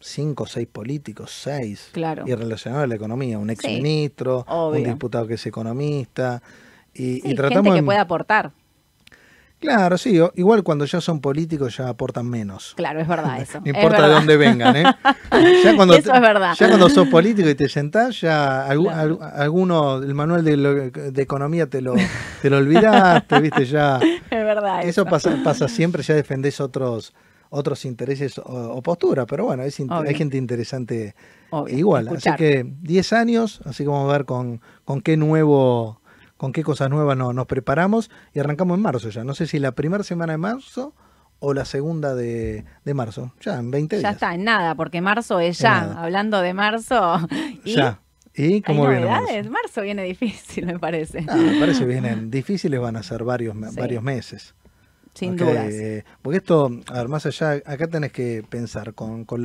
cinco o seis políticos, seis, claro. y relacionados a la economía, un exministro, un diputado que es economista, y, tratamos gente que pueda aportar. Claro, sí, igual cuando ya son políticos ya aportan menos. Claro, es verdad eso. no importa de dónde vengan, ¿eh? Ya cuando eso es verdad. Ya cuando sos político y te sentás, ya alguno, el manual de, economía te lo, te lo olvidaste, ¿viste? Ya. Es verdad. Eso, Pasa, pasa siempre, ya defendés otros otros intereses o, posturas, pero bueno, hay gente interesante igual. Así que 10 años, así que vamos a ver con, con qué nuevo, con qué cosas nuevas nos preparamos y arrancamos en marzo ya. No sé si la primera semana de marzo o la segunda de, marzo, ya en 20 días. Ya está, en nada, porque marzo es ya, hablando de marzo. Y ya. ¿Y cómo viene marzo? marzo? viene difícil, me parece. Ah, me parece que vienen difíciles, van a ser varios, varios meses. Sin dudas. Porque esto, a ver, más allá, acá tenés que pensar con, con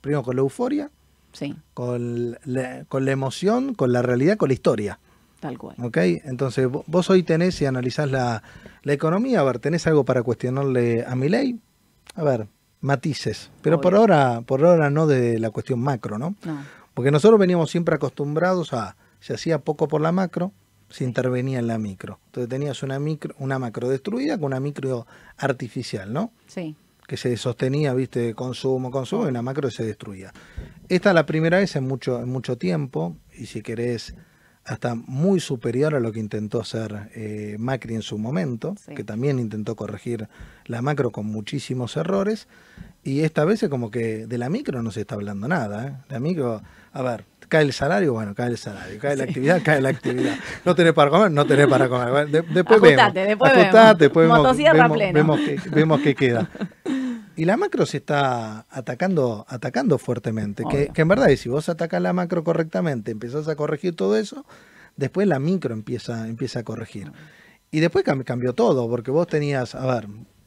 primero con la euforia, sí. con, la, con la emoción, con la realidad, con la historia. Tal cual. ¿Ok? Entonces, vos hoy tenés y analizás la, la economía, a ver, tenés algo para cuestionarle a mi ley, a ver, matices, pero por ahora, por ahora no de la cuestión macro, ¿no? ¿no? Porque nosotros veníamos siempre acostumbrados a, se hacía poco por la macro, se intervenía en la micro. Entonces tenías una micro, una macro destruida con una micro artificial, ¿no? Sí. Que se sostenía, viste, consumo, consumo, y la macro se destruía. Esta es la primera vez en mucho, en mucho tiempo, y si querés, hasta muy superior a lo que intentó hacer eh, Macri en su momento, que también intentó corregir la macro con muchísimos errores, y esta vez es como que de la micro no se está hablando nada. ¿eh? La micro, a ver, cae el salario, bueno, cae el salario, cae la actividad, cae la actividad. No tenés para comer, no tenés para comer. después vemos. Después vemos. vemos, vemos, qué queda. Y la macro se está atacando, atacando fuertemente. Que, en verdad, si vos atacas la macro correctamente, empezás a corregir todo eso, después la micro empieza, empieza a corregir. Y después cambió todo, porque vos tenías, a ver,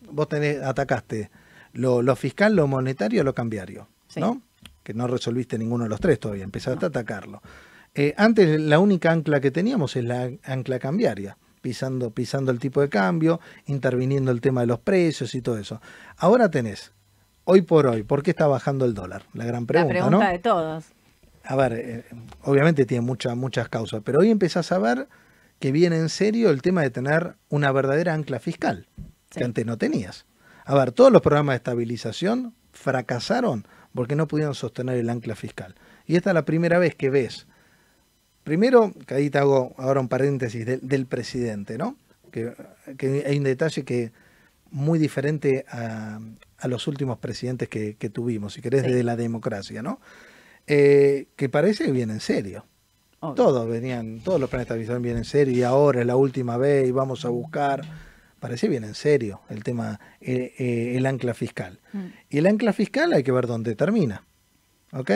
vos tenés, atacaste lo, fiscal, lo monetario, lo cambiario, ¿no? Que no resolviste ninguno de los tres todavía, empezaste a atacarlo. Eh, antes la única ancla que teníamos es la ancla cambiaria, pisando, pisando el tipo de cambio, interviniendo el tema de los precios y todo eso. Ahora tenés, hoy por hoy, ¿por qué está bajando el dólar? La gran pregunta, La pregunta de todos. A ver, eh, obviamente tiene muchas muchas causas, pero hoy empezás a ver que viene en serio el tema de tener una verdadera ancla fiscal, que antes no tenías. A ver, todos los programas de estabilización fracasaron porque no pudieron sostener el ancla fiscal. Y esta es la primera vez que ves, primero, que ahí te hago ahora un paréntesis del, presidente, ¿no? Que, hay un detalle que muy diferente a, los últimos presidentes que, tuvimos, si querés, de la democracia, ¿no? Eh, que parece que viene en serio. Obvio. Todos venían, todos los planes de estabilización vienen en serio y ahora es la última vez y vamos a buscar. Parece bien en serio el tema, eh, eh, el ancla fiscal. Mm. Y el ancla fiscal hay que ver dónde termina. ¿Ok?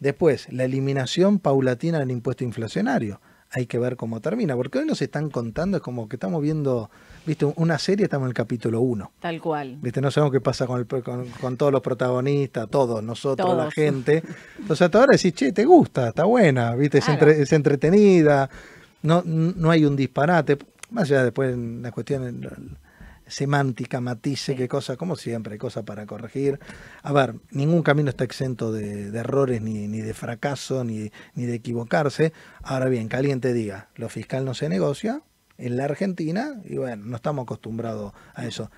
Después, la eliminación paulatina del impuesto inflacionario. Hay que ver cómo termina. Porque hoy nos están contando, es como que estamos viendo, viste, una serie, estamos en el capítulo 1. Tal cual. ¿Viste? No sabemos qué pasa con, el, con, con todos los protagonistas, todos, nosotros, la gente. Entonces hasta ahora decís, che, te gusta, está buena, ¿viste? Es, entre- es entretenida, no, no hay un disparate. Más allá después en la cuestión en la- semántica, matice, qué cosa, como siempre, hay cosas para corregir. A ver, ningún camino está exento de, de errores, ni, ni de fracaso, ni, ni de equivocarse. Ahora bien, que alguien te diga, lo fiscal no se negocia en la Argentina, y bueno, no estamos acostumbrados a eso.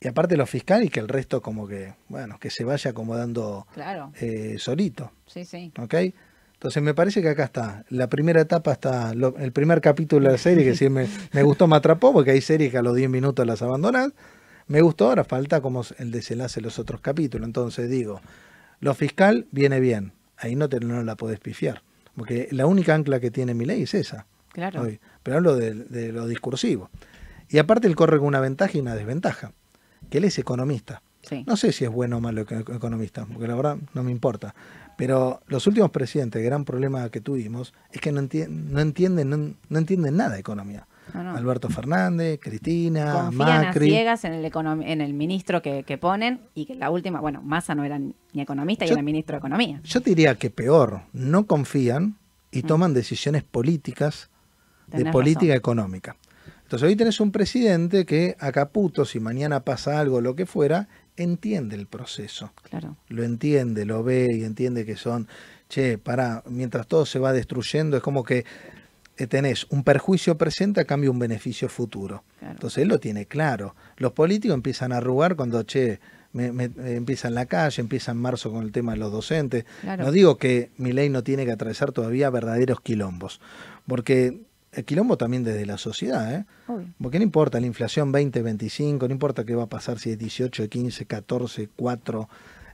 Y aparte lo fiscal y que el resto como que, bueno, que se vaya acomodando Claro. eh, solito, Sí, sí. ¿ok? Entonces me parece que acá está, la primera etapa está, lo- el primer capítulo de la serie que sí me, me gustó, me atrapó, porque hay series que a los 10 minutos las abandonás. Me gustó, ahora falta como el desenlace de los otros capítulos. Entonces digo, lo fiscal viene bien, ahí no, te, no la podés pifiar, porque la única ancla que tiene mi ley es esa. Claro. hoy. Pero hablo de, de lo discursivo. Y aparte él corre con una ventaja y una desventaja, que él es economista. Sí. No sé si es bueno o malo eco- economista, porque la verdad no me importa. Pero los últimos presidentes, el gran problema que tuvimos es que no, enti- no entienden no, no entienden nada de economía. No, no. Alberto Fernández, Cristina, Confían a Macri. ciegas en el, en el ministro que, que ponen y que la última, bueno, Massa no era ni economista y era ministro de Economía. Yo te diría que peor, no confían y Mm. toman decisiones políticas de política razón. económica. Entonces hoy tenés un presidente que a Caputo, si mañana pasa algo, lo que fuera, entiende el proceso. Claro. lo entiende, lo ve y entiende que son, che, para, mientras todo se va destruyendo, es como que eh, tenés un perjuicio presente a cambio de un beneficio futuro. Claro. Entonces él lo tiene claro. Los políticos empiezan a arrugar cuando, che, me, me- eh, empieza en la calle, empieza en marzo con el tema de los docentes. Claro. No digo que mi ley no tiene que atravesar todavía verdaderos quilombos, porque el quilombo también desde la sociedad, ¿eh? Obvio. Porque no importa la inflación 20, 25, no importa qué va a pasar si es 18, 15, 14, 4.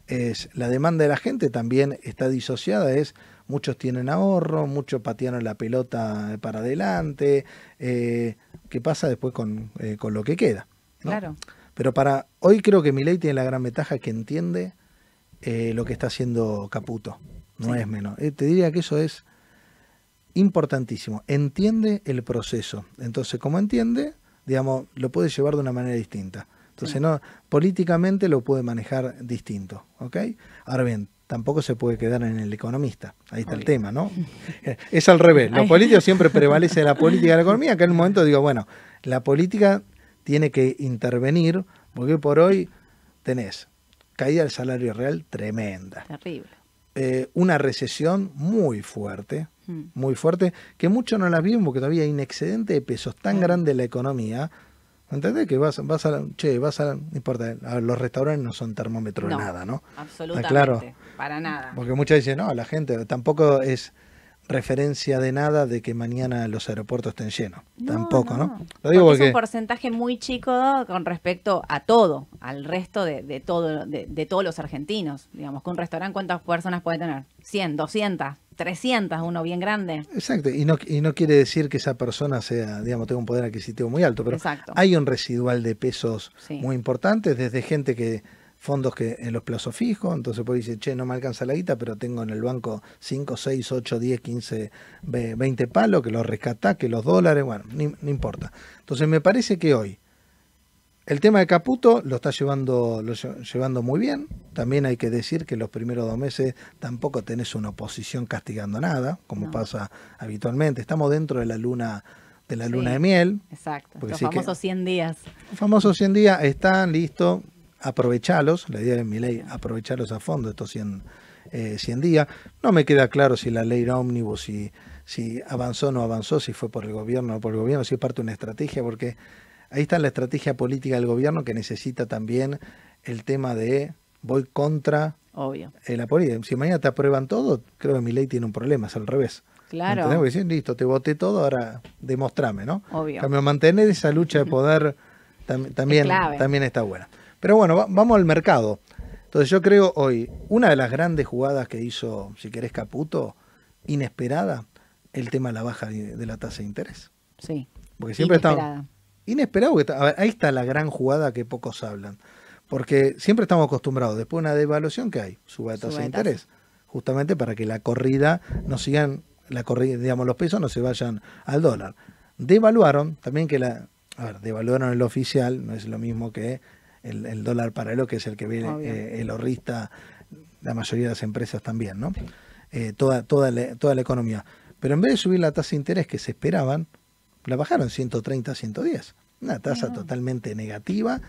Es, la demanda de la gente también está disociada, es muchos tienen ahorro, muchos patearon la pelota para adelante. eh, ¿Qué pasa después con, eh, con lo que queda? ¿no? Claro. Pero para hoy creo que Milei tiene la gran ventaja que entiende eh, lo que está haciendo Caputo. No Sí. es menos. Te diría que eso es importantísimo. Entiende el proceso. Entonces, como entiende, digamos, lo puede llevar de una manera distinta. Entonces, Sí. no, políticamente lo puede manejar distinto. ¿Ok? Ahora bien, tampoco se puede quedar en el economista. Ahí está el tema, ¿no? es al revés. Los políticos siempre prevalece la política de la economía, que en un momento digo, bueno, la política tiene que intervenir, porque por hoy tenés caída del salario real tremenda, Terrible. Eh, una recesión muy fuerte, Mm. muy fuerte, que muchos no las viven porque todavía hay un excedente de pesos tan Mm. grande en la economía. ¿Entendés? Que vas, vas a, che, vas a, no importa, a los restaurantes no son termómetro de No. nada, ¿no? Absolutamente. claro. Para nada. Porque muchas dicen, no, la gente tampoco es referencia de nada de que mañana los aeropuertos estén llenos. No, tampoco, ¿no? no. Lo digo Porque porque... es un porcentaje muy chico con respecto a todo, al resto de, de todo, de, de todos los argentinos. Digamos que un restaurante, ¿cuántas personas puede tener? 100, 200, 300, uno bien grande. Exacto, y no, y no quiere decir que esa persona sea, digamos, tenga un poder adquisitivo muy alto, pero Exacto. hay un residual de pesos Sí. muy importante, desde gente que fondos que en los plazos fijos, entonces puede decir, che, no me alcanza la guita, pero tengo en el banco 5, 6, 8, 10, 15, ve- 20 palos, que los rescatá, que los dólares, bueno, no importa. Entonces me parece que hoy el tema de Caputo lo está llevando, lo lle- llevando muy bien. También hay que decir que los primeros dos meses tampoco tenés una oposición castigando nada, como No. pasa habitualmente. Estamos dentro de la luna, de la Sí. luna de miel. Exacto. Los sí que- famosos 100 días. Los famosos 100 días están listos, aprovechalos. La idea de mi ley, aprovecharlos a fondo estos 100, eh, 100 días. No me queda claro si la ley ómnibus, si, si avanzó o no avanzó, si fue por el gobierno o no por el gobierno, si es parte de una estrategia, porque ahí está la estrategia política del gobierno que necesita también el tema de voy contra Obvio. eh, la política. Si mañana te aprueban todo, creo que mi ley tiene un problema, es al revés. Claro. ¿Entendés? Porque dicen, listo, te voté todo, ahora demostrame, ¿no? Obvio. Cambio, mantener esa lucha de poder tam- también, también está buena. Pero bueno, va- vamos al mercado. Entonces yo creo hoy, una de las grandes jugadas que hizo, si querés, Caputo, inesperada, el tema de la baja de, la tasa de interés. Sí. Porque siempre está Inesperada. inesperado. Que, a ver, ahí está la gran jugada que pocos hablan. Porque siempre estamos acostumbrados, después de una devaluación, que hay? Sube de tasa de interés. Justamente para que la corrida no sigan, la corrida, digamos, los pesos no se vayan al dólar. Devaluaron también que la. A ver, devaluaron el oficial, no es lo mismo que el, el dólar paralelo, que es el que ve eh, el ahorrista, la mayoría de las empresas también, ¿no? Eh, toda, toda, la, toda la economía. Pero en vez de subir la tasa de interés que se esperaban, la bajaron 130 a 110. Una tasa totalmente negativa.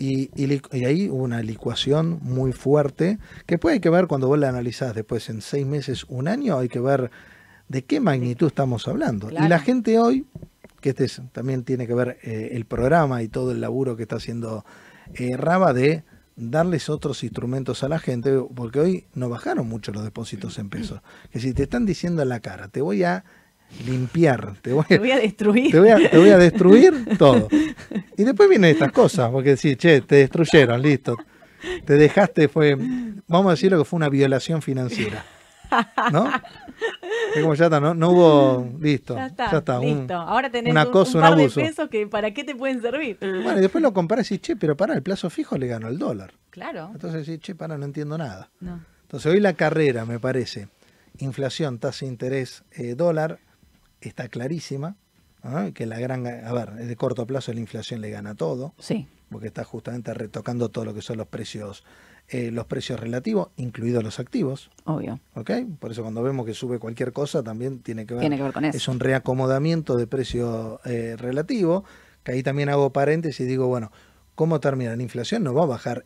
Y, y ahí hubo una licuación muy fuerte, que hay que ver cuando vos la analizás después en seis meses, un año, hay que ver de qué magnitud estamos hablando. Y la gente hoy, que este es- también tiene que ver eh, el programa y todo el laburo que está haciendo eh, Raba de darles otros instrumentos a la gente, porque hoy no bajaron mucho los depósitos en pesos. Que si te están diciendo en la cara, te voy a limpiar, te voy Te a, voy a destruir. te voy a, te voy a destruir todo. Y después vienen estas cosas, porque decís, che, te destruyeron, listo. Te dejaste, fue, vamos a decir lo que fue una violación financiera. ¿No? Es como ya está, no, no hubo, listo. Ya está, un- listo. Ahora tenés un, un par abuso. de pesos que para qué te pueden servir. Bueno, y después lo comparás y dices, che, pero para el plazo fijo le ganó el dólar. Claro. Entonces decís, che, para, no entiendo nada. No. Entonces hoy la carrera, me parece, inflación, tasa de interés, eh, dólar, está clarísima. Que la gran, a ver, de corto plazo la inflación le gana todo, Sí. porque está justamente retocando todo lo que son los precios, eh, los precios relativos, incluidos los activos. Obvio. ¿ok? Por eso cuando vemos que sube cualquier cosa también tiene que ver, Tiene que ver con eso. es un reacomodamiento de precio eh, relativo, que ahí también hago paréntesis y digo, bueno, ¿cómo termina? La inflación no va a bajar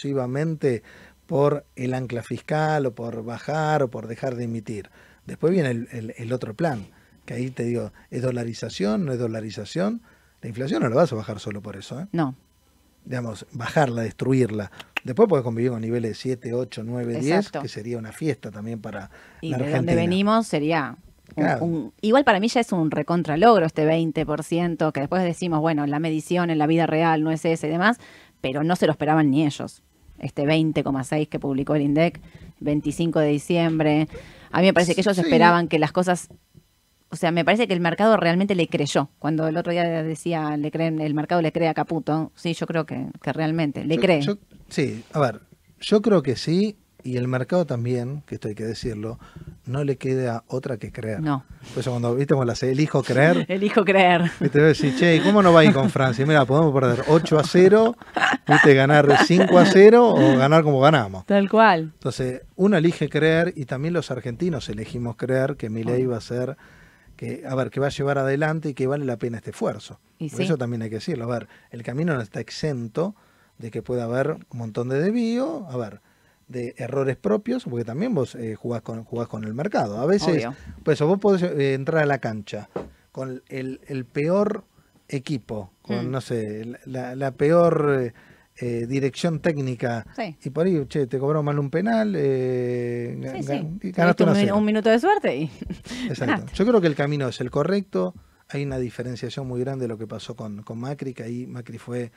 exclusivamente por el ancla fiscal o por bajar o por dejar de emitir. Después viene el, el- el otro plan, que ahí te digo, ¿es dolarización? ¿No es dolarización? La inflación no la vas a bajar solo por eso, ¿eh? No. Digamos, bajarla, destruirla. Después puedes convivir con niveles 7, 8, 9, 10, Exacto. que sería una fiesta también para Y la de Argentina. donde venimos sería. un- Claro. un- igual para mí ya es un recontralogro este 20%, que después decimos, bueno, la medición en la vida real no es ese y demás, pero no se lo esperaban ni ellos. Este 20,6 que publicó el INDEC, 25 de diciembre. A mí me parece que ellos Sí. esperaban que las cosas. O sea, me parece que el mercado realmente le creyó. Cuando el otro día decía, le creen, el mercado le cree a Caputo. Sí, yo creo que, que realmente le Yo- cree. yo- sí, a ver, yo creo que sí, y el mercado también, que esto hay que decirlo, no le queda otra que creer. No. Por eso cuando, viste, cuando las elijo creer, Elijo creer. viste, decir, che, ¿y ¿cómo no va a ir con Francia? Mira, podemos perder 8 a 0, viste, ganar 5 a 0 o ganar como ganamos. Tal cual. Entonces, uno elige creer y también los argentinos elegimos creer que Milei va a ser, que, a ver, que va a llevar adelante y que vale la pena este esfuerzo. Y Por sí. eso también hay que decirlo. A ver, el camino no está exento de que pueda haber un montón de desvío, a ver, de errores propios, porque también vos eh, jugás, con, jugás con el mercado. A veces, Obvio. pues eso, vos podés eh, entrar a la cancha con el, el peor equipo, con, Mm. no sé, la, la peor eh, eh, dirección técnica, Sí. y por ahí, che, te cobró mal un penal, eh, Sí, sí. ganaste un, cero. minuto de suerte y Exacto. Yo creo que el camino es el correcto. Hay una diferenciación muy grande de lo que pasó con, con Macri, que ahí Macri fue,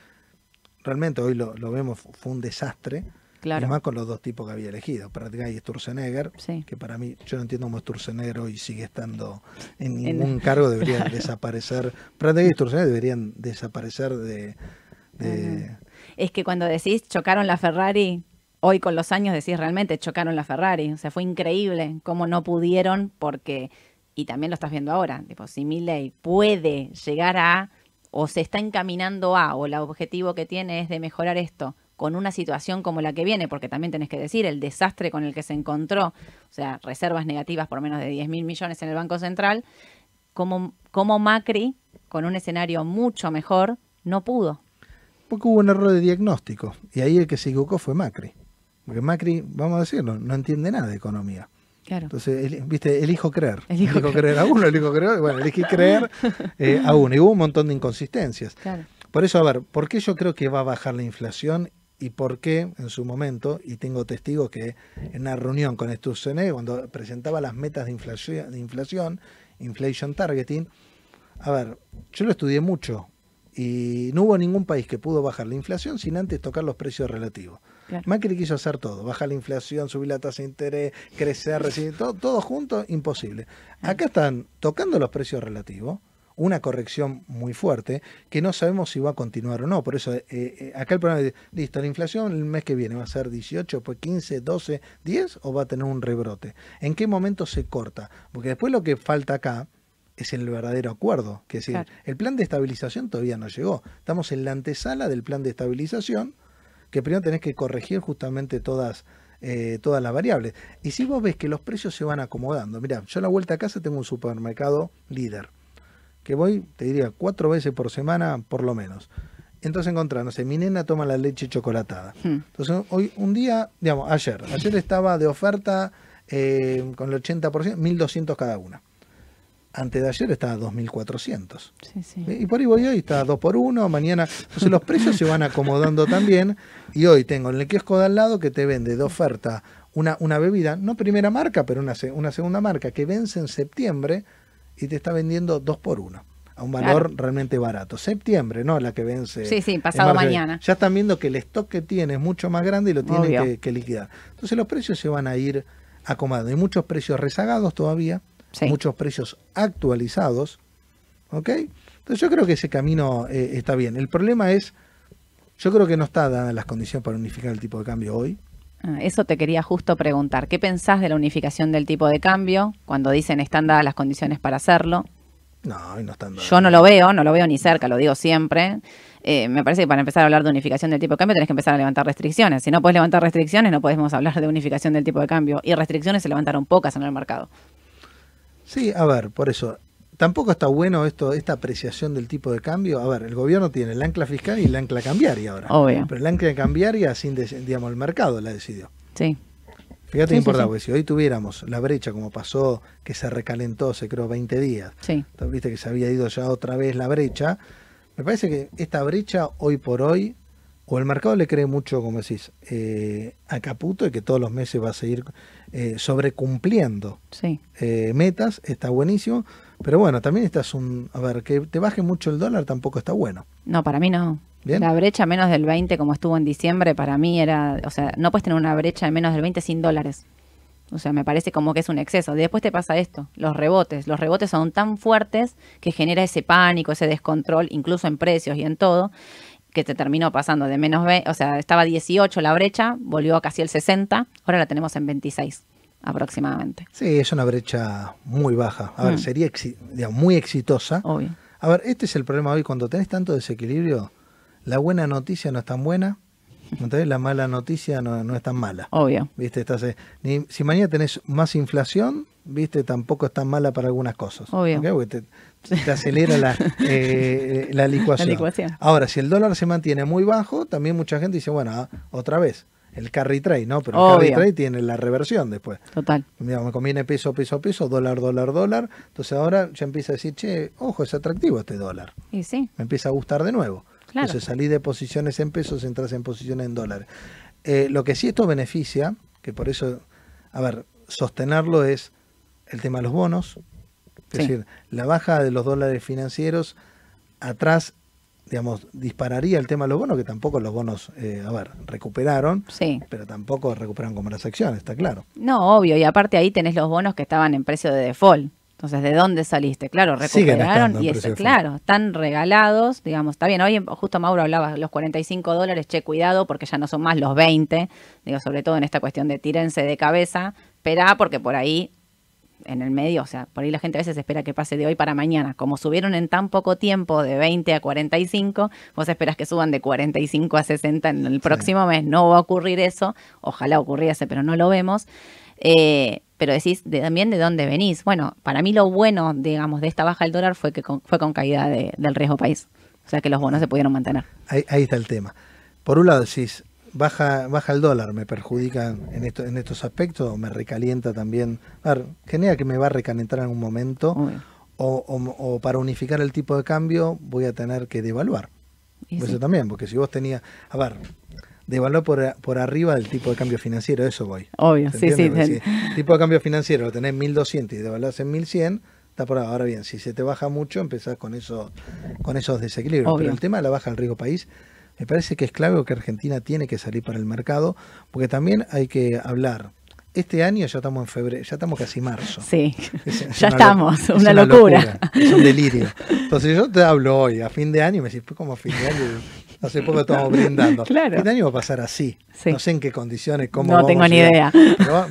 realmente hoy lo, lo vemos, fu- fue un desastre. Claro. Y más con los dos tipos que había elegido, Pratgay y Sturzenegger, Sí. que para mí, yo no entiendo cómo Sturzenegger hoy sigue estando en En- ningún cargo, debería desaparecer. Pratgay y Sturzenegger deberían desaparecer de... de- Es que cuando decís chocaron la Ferrari, hoy con los años decís realmente chocaron la Ferrari. O sea, fue increíble cómo no pudieron porque, y también lo estás viendo ahora, tipo, si Milley puede llegar a, o se está encaminando a, o el objetivo que tiene es de mejorar esto con una situación como la que viene, porque también tenés que decir el desastre con el que se encontró, o sea, reservas negativas por menos de 10 mil millones en el Banco Central, como, como Macri, con un escenario mucho mejor, no pudo. Porque hubo un error de diagnóstico. Y ahí el que se equivocó fue Macri. Porque Macri, vamos a decirlo, no entiende nada de economía. Claro. Entonces, el- viste, elijo creer. Elijo Elijo, creer a uno, elijo creer, bueno, elegí creer eh, a uno. Y hubo un montón de inconsistencias. Claro. Por eso, a ver, ¿por qué yo creo que va a bajar la inflación? Y por qué en su momento, y tengo testigos que en una reunión con Sturzenegger, cuando presentaba las metas de inflación, de inflación, inflation targeting, a ver, yo lo estudié mucho y no hubo ningún país que pudo bajar la inflación sin antes tocar los precios relativos. Macri quiso hacer todo, bajar la inflación, subir la tasa de interés, crecer, recibir, todo, todo junto, imposible. Acá están tocando los precios relativos, una corrección muy fuerte que no sabemos si va a continuar o no. Por eso, eh, eh, acá el problema es, listo, la inflación el mes que viene va a ser 18, pues 15, 12, 10 o va a tener un rebrote. ¿En qué momento se corta? Porque después lo que falta acá es el verdadero acuerdo. Que es decir, el plan de estabilización todavía no llegó. Estamos en la antesala del plan de estabilización, que primero tenés que corregir justamente todas, eh, todas las variables. Y si vos ves que los precios se van acomodando, mira, yo a la vuelta a casa tengo un supermercado líder que voy, te diría, cuatro veces por semana por lo menos. Entonces encontrá, no sé, mi nena toma la leche chocolatada. Hmm. Entonces hoy, un día, digamos, ayer, ayer estaba de oferta eh, con el 80%, 1200 cada una. Antes de ayer estaba 2.400. Sí, sí. Y por ahí voy hoy, está 2 por 1, mañana. Entonces los precios se van acomodando también. Y hoy tengo en el kiosco de al lado que te vende de oferta una, una bebida, no primera marca, pero una, una segunda marca, que vence en septiembre y te está vendiendo dos por uno a un valor realmente barato. Septiembre, ¿no? La que vence. Sí, sí, pasado mañana. Ya están viendo que el stock que tiene es mucho más grande y lo tienen que, liquidar. Entonces los precios se van a ir acomodando. Hay muchos precios rezagados todavía, muchos precios actualizados. ¿Ok? Entonces yo creo que ese camino eh, está bien. El problema es, yo creo que no está dadas las condiciones para unificar el tipo de cambio hoy. Ah, eso te quería justo preguntar. ¿Qué pensás de la unificación del tipo de cambio cuando dicen están dadas las condiciones para hacerlo? No, no están dadas. Yo no lo veo, no lo veo ni cerca, lo digo siempre. Eh, me parece que para empezar a hablar de unificación del tipo de cambio tenés que empezar a levantar restricciones. Si no puedes levantar restricciones, no podemos hablar de unificación del tipo de cambio. Y restricciones se levantaron pocas en el mercado. Sí, a ver, por eso, tampoco está bueno esto, esta apreciación del tipo de cambio. A ver, el gobierno tiene el ancla fiscal y el ancla cambiaria ahora. Obvio. Pero el ancla cambiaria, sin digamos, el mercado la decidió. Sí. Fíjate sí, importante, porque si hoy tuviéramos la brecha como pasó, que se recalentó, se creó 20 días, sí. viste que se había ido ya otra vez la brecha, me parece que esta brecha hoy por hoy, o el mercado le cree mucho, como decís, eh, a Caputo y que todos los meses va a seguir eh, sobrecumpliendo sí. eh, metas, está buenísimo, pero bueno, también estás un... A ver, que te baje mucho el dólar tampoco está bueno. No, para mí no. La brecha menos del 20 como estuvo en diciembre para mí era, o sea, no puedes tener una brecha de menos del 20 sin dólares. O sea, me parece como que es un exceso. Después te pasa esto, los rebotes. Los rebotes son tan fuertes que genera ese pánico, ese descontrol, incluso en precios y en todo, que te terminó pasando de menos, 20, o sea, estaba 18 la brecha, volvió a casi el 60, ahora la tenemos en 26 aproximadamente. Sí, es una brecha muy baja. A ver, mm. sería muy exitosa. Obvio. A ver, este es el problema hoy, cuando tenés tanto desequilibrio, la buena noticia no es tan buena, entonces la mala noticia no, es tan mala. Obvio. ¿Viste? Estás, eh, ni, si mañana tenés más inflación, ¿viste? Tampoco es tan mala para algunas cosas. Obvio. Porque te, acelera la, eh, la, licuación. Ahora, si el dólar se mantiene muy bajo, también mucha gente dice, bueno, ah, otra vez el carry trade, ¿no? Pero el carry trade tiene la reversión después. Total. me conviene peso, peso, peso, dólar, dólar, dólar. Entonces ahora ya empieza a decir, che, ojo, es atractivo este dólar. Y sí. Me empieza a gustar de nuevo. Entonces salí de posiciones en pesos, entras en posiciones en dólares. Eh, lo que sí esto beneficia, que por eso, a ver, sostenerlo es el tema de los bonos. Es decir, la baja de los dólares financieros atrás digamos, dispararía el tema de los bonos, que tampoco los bonos, eh, a ver, recuperaron, sí. pero tampoco recuperaron como las acciones, está claro. No, obvio, y aparte ahí tenés los bonos que estaban en precio de default. Entonces, ¿de dónde saliste? Claro, recuperaron y eso, claro, están regalados, digamos, está bien. Hoy justo Mauro hablaba, los 45 dólares, che, cuidado, porque ya no son más los 20, digo, sobre todo en esta cuestión de tírense de cabeza, esperá, porque por ahí en el medio, o sea, por ahí la gente a veces espera que pase de hoy para mañana. Como subieron en tan poco tiempo, de 20 a 45, vos esperas que suban de 45 a 60 en el próximo mes. No va a ocurrir eso, ojalá ocurriese, pero no lo vemos. Eh, pero decís también de dónde venís. Bueno, para mí lo bueno, digamos, de esta baja del dólar fue que fue con caída del riesgo país. O sea, que los bonos se pudieron mantener. Ahí, ahí está el tema. Por un lado decís, baja, baja el dólar, me perjudica en, esto, en estos aspectos, me recalienta también, a ver, genera que me va a recalentar en algún momento, o, o, para unificar el tipo de cambio voy a tener que devaluar. Eso también, porque si vos tenías, a ver, devaluar por, por arriba del tipo de cambio financiero, eso voy. Obvio, sí, sí. el tipo de cambio financiero lo tenés 1200 y devaluás en 1100, está por ahora bien, si se te baja mucho, empezás con, eso, con esos desequilibrios. Pero el tema de la baja del riesgo país Me parece que es clave que Argentina tiene que salir para el mercado, porque también hay que hablar. Este año ya estamos en febrero, ya estamos casi marzo. Sí, Es- es ya una estamos, lo- es una, locura. Es un delirio. Entonces yo te hablo hoy, a fin de año, y me decís, pues como a fin de año, hace poco estamos brindando. Claro. De año va a pasar así. Sí. No sé en qué condiciones, cómo No vamos tengo ni idea. Pero va-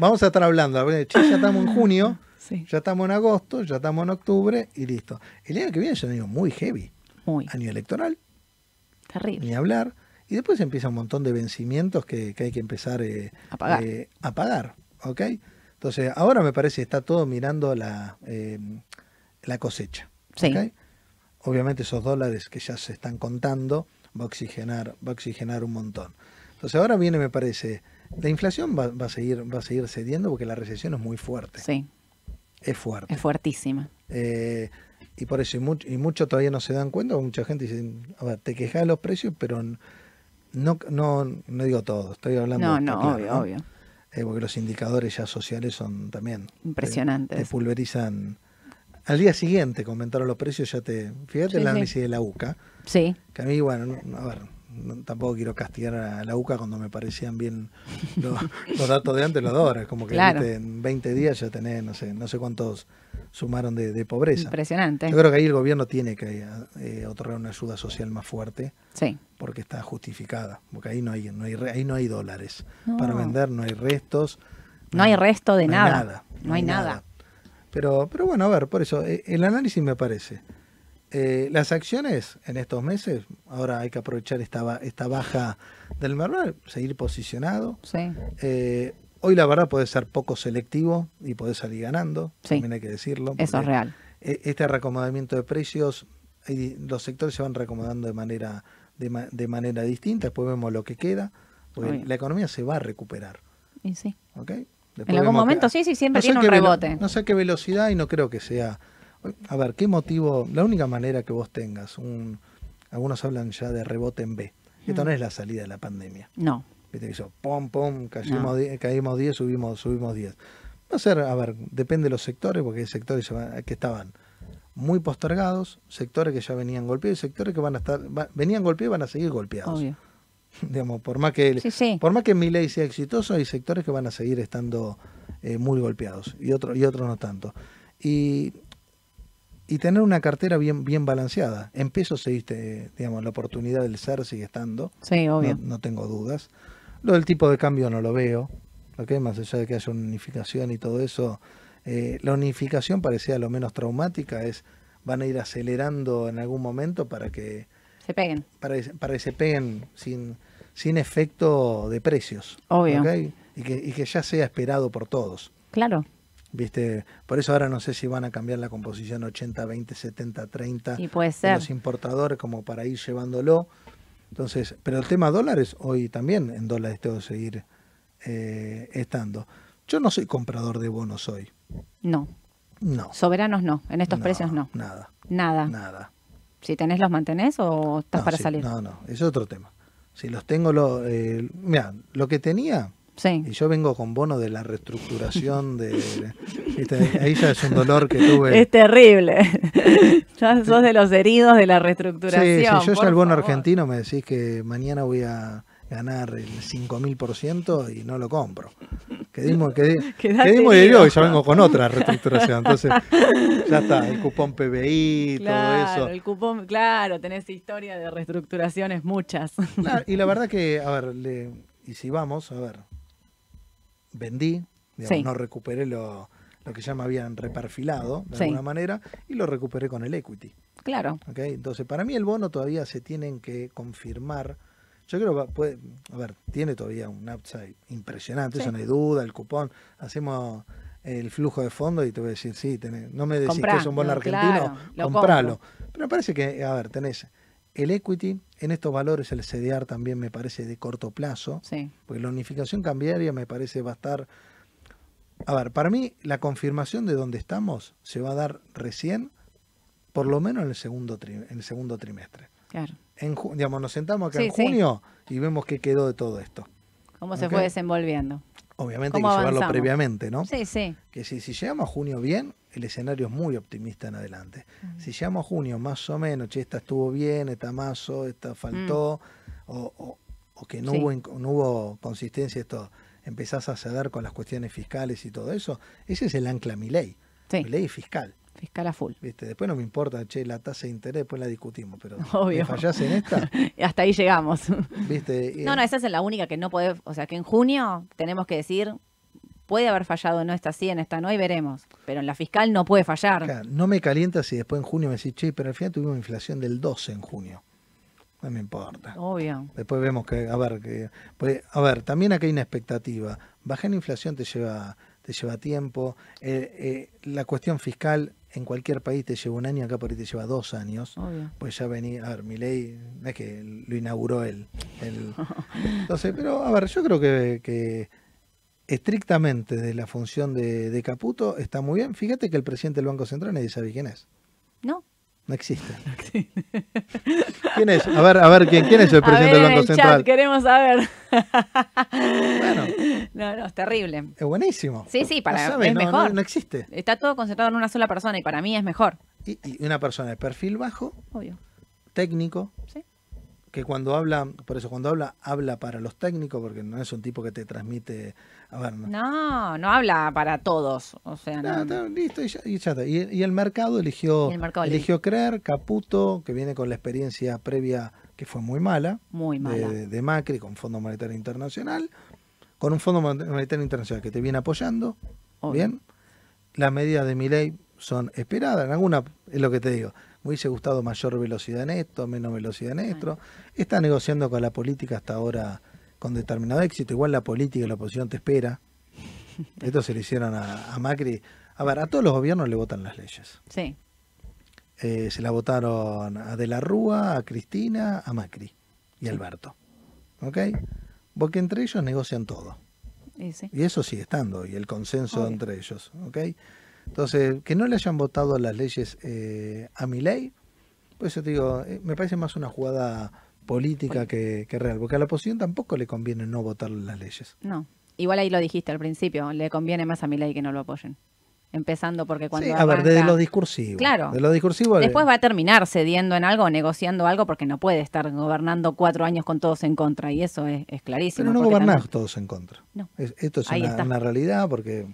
vamos a estar hablando. ya estamos en junio, Sí, ya estamos en agosto, ya estamos en octubre y listo. El año que viene es un año muy heavy. muy Año electoral, terrible. ni hablar. Y después empieza un montón de vencimientos que, que hay que empezar eh, A pagar. eh, a pagar, ¿ok? Entonces, ahora me parece que está todo mirando la, eh, la cosecha. Sí. ¿ok? Obviamente esos dólares que ya se están contando va a oxigenar, va a oxigenar un montón. Entonces ahora viene, me parece, la inflación va, va a seguir, va a seguir cediendo porque la recesión es muy fuerte. Sí, Es fuerte. es fuertísima. Eh, y por eso, y, mucho y muchos todavía no se dan cuenta, mucha gente dice, a ver, te quejas de los precios, pero no, no, no digo todo, estoy hablando No, no, claro, obvio, ¿no? obvio. Eh, porque los indicadores ya sociales son también... te- Impresionantes. Te, pulverizan. Al día siguiente, comentaron los precios, ya te... Fíjate Sí, el sí. análisis de la UCA, Sí, que a mí, bueno, no- a ver, no- tampoco quiero castigar a la UCA cuando me parecían bien los, los datos de antes, los de ahora. Es como que Claro. viste, en 20 días ya tenés, no sé, no sé cuántos sumaron de, de pobreza. impresionante. Yo creo que ahí el gobierno tiene que eh, otorgar una ayuda social más fuerte Sí, porque está justificada, porque ahí no hay, no hay, ahí no hay dólares No. para vender, no hay restos. no hay resto de no nada. No hay nada. Pero, pero bueno, a ver, por eso, eh, el análisis me parece. Eh, las acciones en estos meses, ahora hay que aprovechar esta, esta baja del mercado, seguir posicionado. Sí, Eh, hoy la verdad puede ser poco selectivo y puede salir ganando, Sí. también hay que decirlo. eso es real. e- Este reacomodamiento de precios, los sectores se van reacomodando de manera, de, ma- de manera distinta, después vemos lo que queda, porque la economía se va a recuperar. Y sí. ¿ok? Después En algún que- momento sí, sí, siempre no tiene un velo- rebote. no sé qué velocidad y no creo que sea. A ver, ¿qué motivo? La única manera que vos tengas un. Algunos hablan ya de rebote en B. Esto Mm. no es la salida de la pandemia. No, Viste que hizo pom, pom, caímos, No. die- caímos 10, subimos, subimos 10. Va a ser, a ver, depende de los sectores, porque hay sectores que estaban muy postergados, sectores que ya venían golpeados y sectores que van a estar, va- venían golpeados y van a seguir golpeados. obvio. Digamos, por más que Sí, sí. por más que mi ley sea exitoso, hay sectores que van a seguir estando eh, muy golpeados y otros y otros no tanto. Y, y tener una cartera bien bien balanceada. En pesos seguiste, digamos, la oportunidad del ser sigue estando, Sí, no, obvio. no tengo dudas. Lo del tipo de cambio no lo veo, ¿ok? más allá de que haya una unificación y todo eso. eh, la unificación parecía lo menos traumática, es van a ir acelerando en algún momento para que Se peguen. para que, para que se peguen sin, sin efecto de precios. Obvio. Y, que, y que ya sea esperado por todos. Claro. ¿Viste? Por eso ahora no sé si van a cambiar la composición 80, 20, 70, 30 Y puede de ser. los importadores como para ir llevándolo. Entonces, pero el tema dólares, hoy también en dólares tengo que seguir eh, estando. Yo no soy comprador de bonos hoy. No. No. Soberanos no. En estos precios no. Nada, Nada. nada. Si tenés los mantenés o estás No, para sí, salir. No, no, es otro tema. Si los tengo, lo, eh, mira, lo que tenía, Sí. y yo vengo con bono de la reestructuración de, ¿viste? ahí ya es un dolor que tuve. Es terrible. ya sos de los heridos de la Sí, reestructuración. si yo por ya el bono favor. argentino me decís que mañana voy a ganar el 5000% y no lo compro. Quedimos, quedé, quedimos y ya vengo con otra reestructuración. Entonces, ya está, el cupón PBI, Claro, todo eso. el cupón, claro, tenés historia de reestructuraciones muchas. Claro, y la verdad que, a ver, le- y si vamos, a ver, vendí, digamos, Sí. no recuperé lo, lo que ya me habían reperfilado de Sí. alguna manera y lo recuperé con el equity. claro. ¿ok? Entonces, para mí el bono todavía se tienen que confirmar. Yo creo que puede, a ver, tiene todavía un upside impresionante, Sí. eso no hay duda, el cupón, hacemos el flujo de fondo y te voy a decir, sí, tenés- no me decís Comprá, que es un bono no, argentino, claro, lo compralo. compro. Pero me parece que, a ver, tenés el equity, en estos valores el CDR también me parece de corto plazo, Sí. porque la unificación cambiaria me parece va a estar... A ver, para mí la confirmación de dónde estamos se va a dar recién, por lo menos en el segundo, tri- en el segundo trimestre. Claro. En, digamos, nos sentamos acá Sí, en sí. junio y vemos qué quedó de todo esto. Cómo se fue desenvolviendo. obviamente hay que ¿Cómo llevarlo previamente, ¿no? Sí, sí. Que si, si llegamos a junio bien, el escenario es muy optimista en adelante. Si llegamos a junio más o menos, che, esta estuvo bien, esta mazo, esta faltó, o, o- o que no, Mm. Sí. hubo, no hubo consistencia, esto empezás a ceder con las cuestiones fiscales y todo eso, ese es el ancla mi ley, mi ley fiscal. Fiscal a full. ¿viste? Después no me importa, che, la tasa de interés, después la discutimos, pero Obvio. ¿me fallás en esta? Hasta ahí llegamos. ¿Viste? No, no, esa es la única que no puede, o sea, que en junio tenemos que decir, puede haber fallado en esta sí, en esta no, y veremos. Pero en la fiscal no puede fallar. No me calienta si después en junio me decís, che, pero al final tuvimos inflación del 12 en junio. No me importa. Obvio. Después vemos que, a ver, que, pues, a ver, también acá hay una expectativa. Bajar la inflación te lleva, te lleva tiempo. Eh, eh, la cuestión fiscal en cualquier país te lleva un año, acá por ahí te lleva dos años. Obvio. Pues ya venía, a ver, mi ley, no es que lo inauguró él. él. Entonces, pero a ver, yo creo que, que estrictamente de la función de, de Caputo está muy bien. Fíjate que el presidente del Banco Central nadie sabe quién es. ¿No? No existe. ¿Quién es? A ver, a ver, ¿quién, quién es el A ver presidente del en Banco el Central? chat, queremos saber. Bueno, No, no, es terrible. es buenísimo. Sí, sí, para- No sabe, es no, mejor. No, no existe. Está todo concentrado en una sola persona y para mí es mejor. Y, y una persona de perfil bajo, Obvio. técnico, Sí. que cuando habla, por eso cuando habla, habla para los técnicos, porque no es un tipo que te transmite, a ver, no, No, no habla para todos. O sea, No, no. listo, y ya, y ya está. Y, y el mercado eligió, Y el mercado eligió creer, Caputo, que viene con la experiencia previa que fue muy mala, Muy de, mala. de- de Macri con Fondo Monetario Internacional, con un Fondo Monetario Internacional que te viene apoyando, Obvio. bien. Las medidas de mi ley son esperadas, en alguna, es lo que te digo, me hubiese gustado mayor velocidad en esto, menos velocidad en esto. Está negociando con la política hasta ahora con determinado éxito, igual la política y la oposición te espera. Esto se le hicieron a, a Macri. A ver, a todos los gobiernos le votan las leyes. Sí. Eh, se la votaron a De la Rúa, a Cristina, a Macri y a Alberto. ¿Ok? Porque entre ellos negocian todo. Y sí. Y eso sigue estando, y el consenso Obvio. entre ellos. ¿Ok? Entonces, que no le hayan votado las leyes eh, a mi ley, pues yo te digo, eh, me parece más una jugada política que, que real, porque a la oposición tampoco le conviene no votar las leyes. No. Igual ahí lo dijiste al principio, le conviene más a mi ley que no lo apoyen. Empezando porque cuando Sí, a ver, desde lo discursivo. Claro. De lo discursivo. Después va a terminar cediendo en algo, negociando algo, porque no puede estar gobernando cuatro años con todos en contra. Y eso es, es clarísimo. Pero no gobernás también- todos en contra. No. Es- esto es una, realidad porque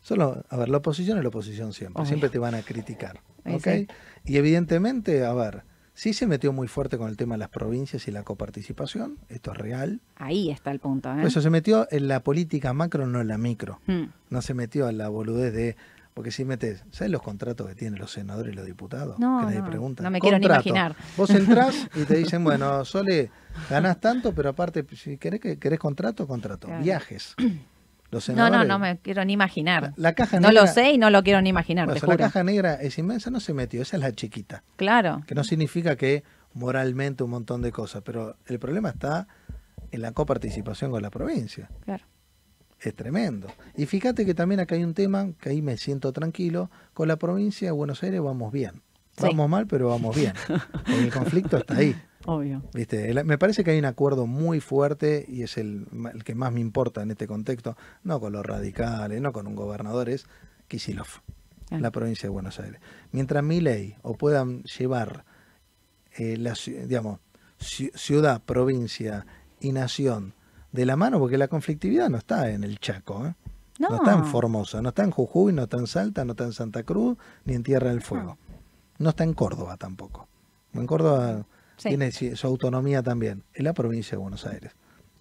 solo, a ver, la oposición es la oposición siempre, Obvio. siempre te van a criticar. ¿ok? sí. Y evidentemente, a ver, sí se metió muy fuerte con el tema de las provincias y la coparticipación, esto es real. Ahí está el punto. ¿eh? Eso se metió en la política macro, no en la micro. Mm. No se metió en la boludez de... Porque si metes, ¿sabes los contratos que tienen los senadores y los diputados? No, que nadie no, pregunta. no me quiero ni imaginar. Vos entrás y te dicen, bueno, Sole, ganás tanto, pero aparte, si querés, que- querés contrato, contrato. Claro. Viajes. Los No, senadores, no, no me quiero ni imaginar. La, la caja no lo sé y no lo quiero ni imaginar, Bueno, te la caja negra es inmensa, no se metió, esa es la chiquita. Claro. Que no significa que moralmente un montón de cosas, pero el problema está en la coparticipación con la provincia. Claro. Es tremendo. Y fíjate que también acá hay un tema que ahí me siento tranquilo. Con la provincia de Buenos Aires vamos bien. Sí. Vamos mal, pero vamos bien. El conflicto está ahí. Obvio. ¿viste? El- me parece que hay un acuerdo muy fuerte y es el, el que más me importa en este contexto. No con los radicales, no con un gobernador, es Kisilov, Ah. la provincia de Buenos Aires. Mientras mi ley o puedan llevar eh, la, digamos, ci- ciudad, provincia y nación de la mano, porque la conflictividad no está en el Chaco, ¿eh? No. está en Formosa, no está en Jujuy, no está en Salta, no está en Santa Cruz, ni en Tierra del Fuego. No está en Córdoba tampoco. En Córdoba Sí. tiene su autonomía también, en la provincia de Buenos Aires.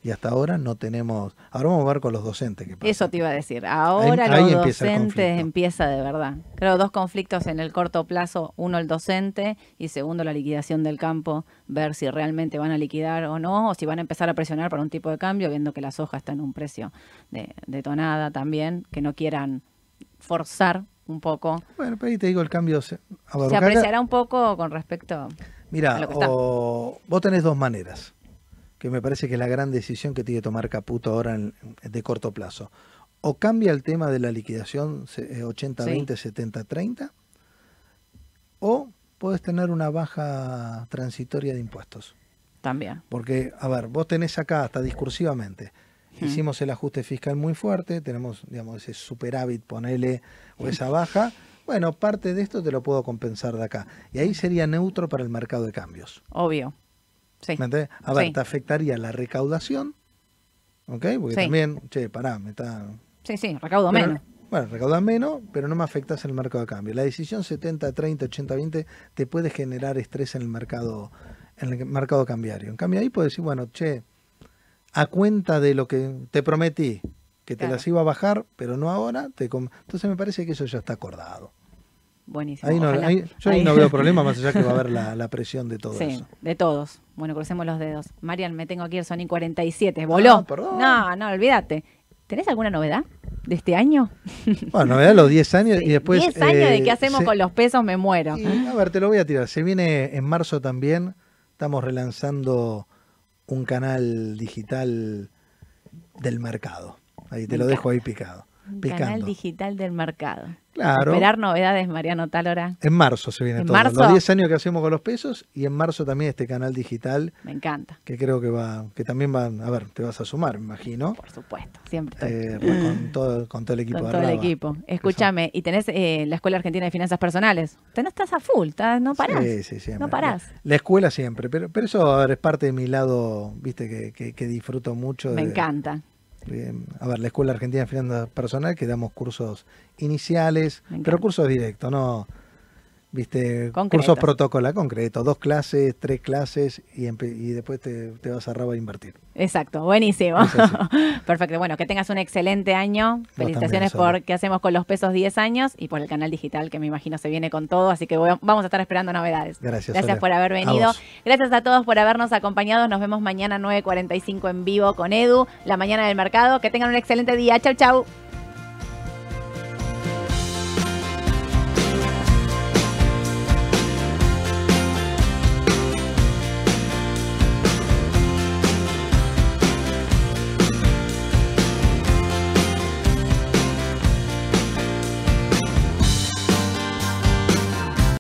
Y hasta ahora no tenemos. Ahora vamos a ver con los docentes. Eso te iba a decir. Ahora Ahí- ahí los empieza docentes empieza de verdad. Creo dos conflictos en el corto plazo. Uno el docente y segundo la liquidación del campo. Ver si realmente van a liquidar o no. O si van a empezar a presionar para un tipo de cambio viendo que la soja está en un precio de, de tonada también. Que no quieran forzar un poco. Bueno, pero ahí te digo el cambio. Se, ver, Se apreciará un poco con respecto... Mira, o- vos tenés dos maneras, que me parece que es la gran decisión que tiene que tomar Caputo ahora en- de corto plazo. O cambia el tema de la liquidación se- eh, 80-20, 70-30, o puedes tener una baja transitoria de impuestos. También. Porque, a ver, vos tenés acá hasta discursivamente hicimos el ajuste fiscal muy fuerte, tenemos, digamos, ese superávit, ponele, o esa baja. Bueno, parte de esto te lo puedo compensar de acá. Y ahí sería neutro para el mercado de cambios. Obvio. Sí. ¿Me entendés? A ver, Sí. te afectaría la recaudación, ¿ok? Porque Sí. también, che, pará, me está... Sí, sí, recaudo Pero- menos. Bueno, recaudas menos, pero no me afectas el mercado de cambio. La decisión 70, 30, 80, 20 te puede generar estrés en el mercado en el mercado cambiario. En cambio ahí puedes decir, bueno, che, a cuenta de lo que te prometí, que te Claro. las iba a bajar, pero no ahora, te com- entonces me parece que eso ya está acordado. Buenísimo. Ahí no, ahí- yo ahí Ahí. no veo problema, más allá que va a haber la, la presión de todo Sí, eso. de todos. Bueno, crucemos los dedos. Marian, me tengo aquí el Sony 47. Voló. Ah, perdón. No, no, olvídate. ¿Tenés alguna novedad de este año? Bueno, novedad los 10 años y después... 10 años de eh, qué hacemos se- con los pesos, me muero. Y, a ver, te lo voy a tirar. Se viene en marzo también. Estamos relanzando un canal digital del mercado. Ahí te Me lo dejo ahí picado. Picando. canal digital del mercado. Claro. Esperar novedades, Mariano Talora. En marzo se viene ¿En todo. marzo? Los 10 años que hacemos con los pesos y en marzo también este canal digital Me encanta, que creo que va, que también van, a ver, te vas a sumar, me imagino. por supuesto. Siempre estoy. Eh, con, todo, con todo el equipo con de todo el equipo. Escúchame, y tenés eh, la Escuela Argentina de Finanzas Personales. No estás a full, estás- no parás. Sí, sí, siempre. No parás. La, la escuela siempre, pero, pero eso a ver, es parte de mi lado, viste, que, que, que disfruto mucho. Me de- encanta. Eh, a ver, la Escuela Argentina de Finanzas Personal, que damos cursos iniciales, pero cursos directos, no, viste, cursos protocola, concreto, dos clases, tres clases y, después te, te vas a Raba a invertir. Exacto, buenísimo. Perfecto, bueno, que tengas un excelente año. Felicitaciones también, por qué hacemos con los pesos 10 años y por el canal digital que me imagino se viene con todo, así que voy vamos a estar esperando novedades. Gracias, Gracias por haber venido. Gracias a todos por habernos acompañado. Nos vemos mañana 9.45 en vivo con Edu, la mañana del mercado. Que tengan un excelente día. Chau, chau.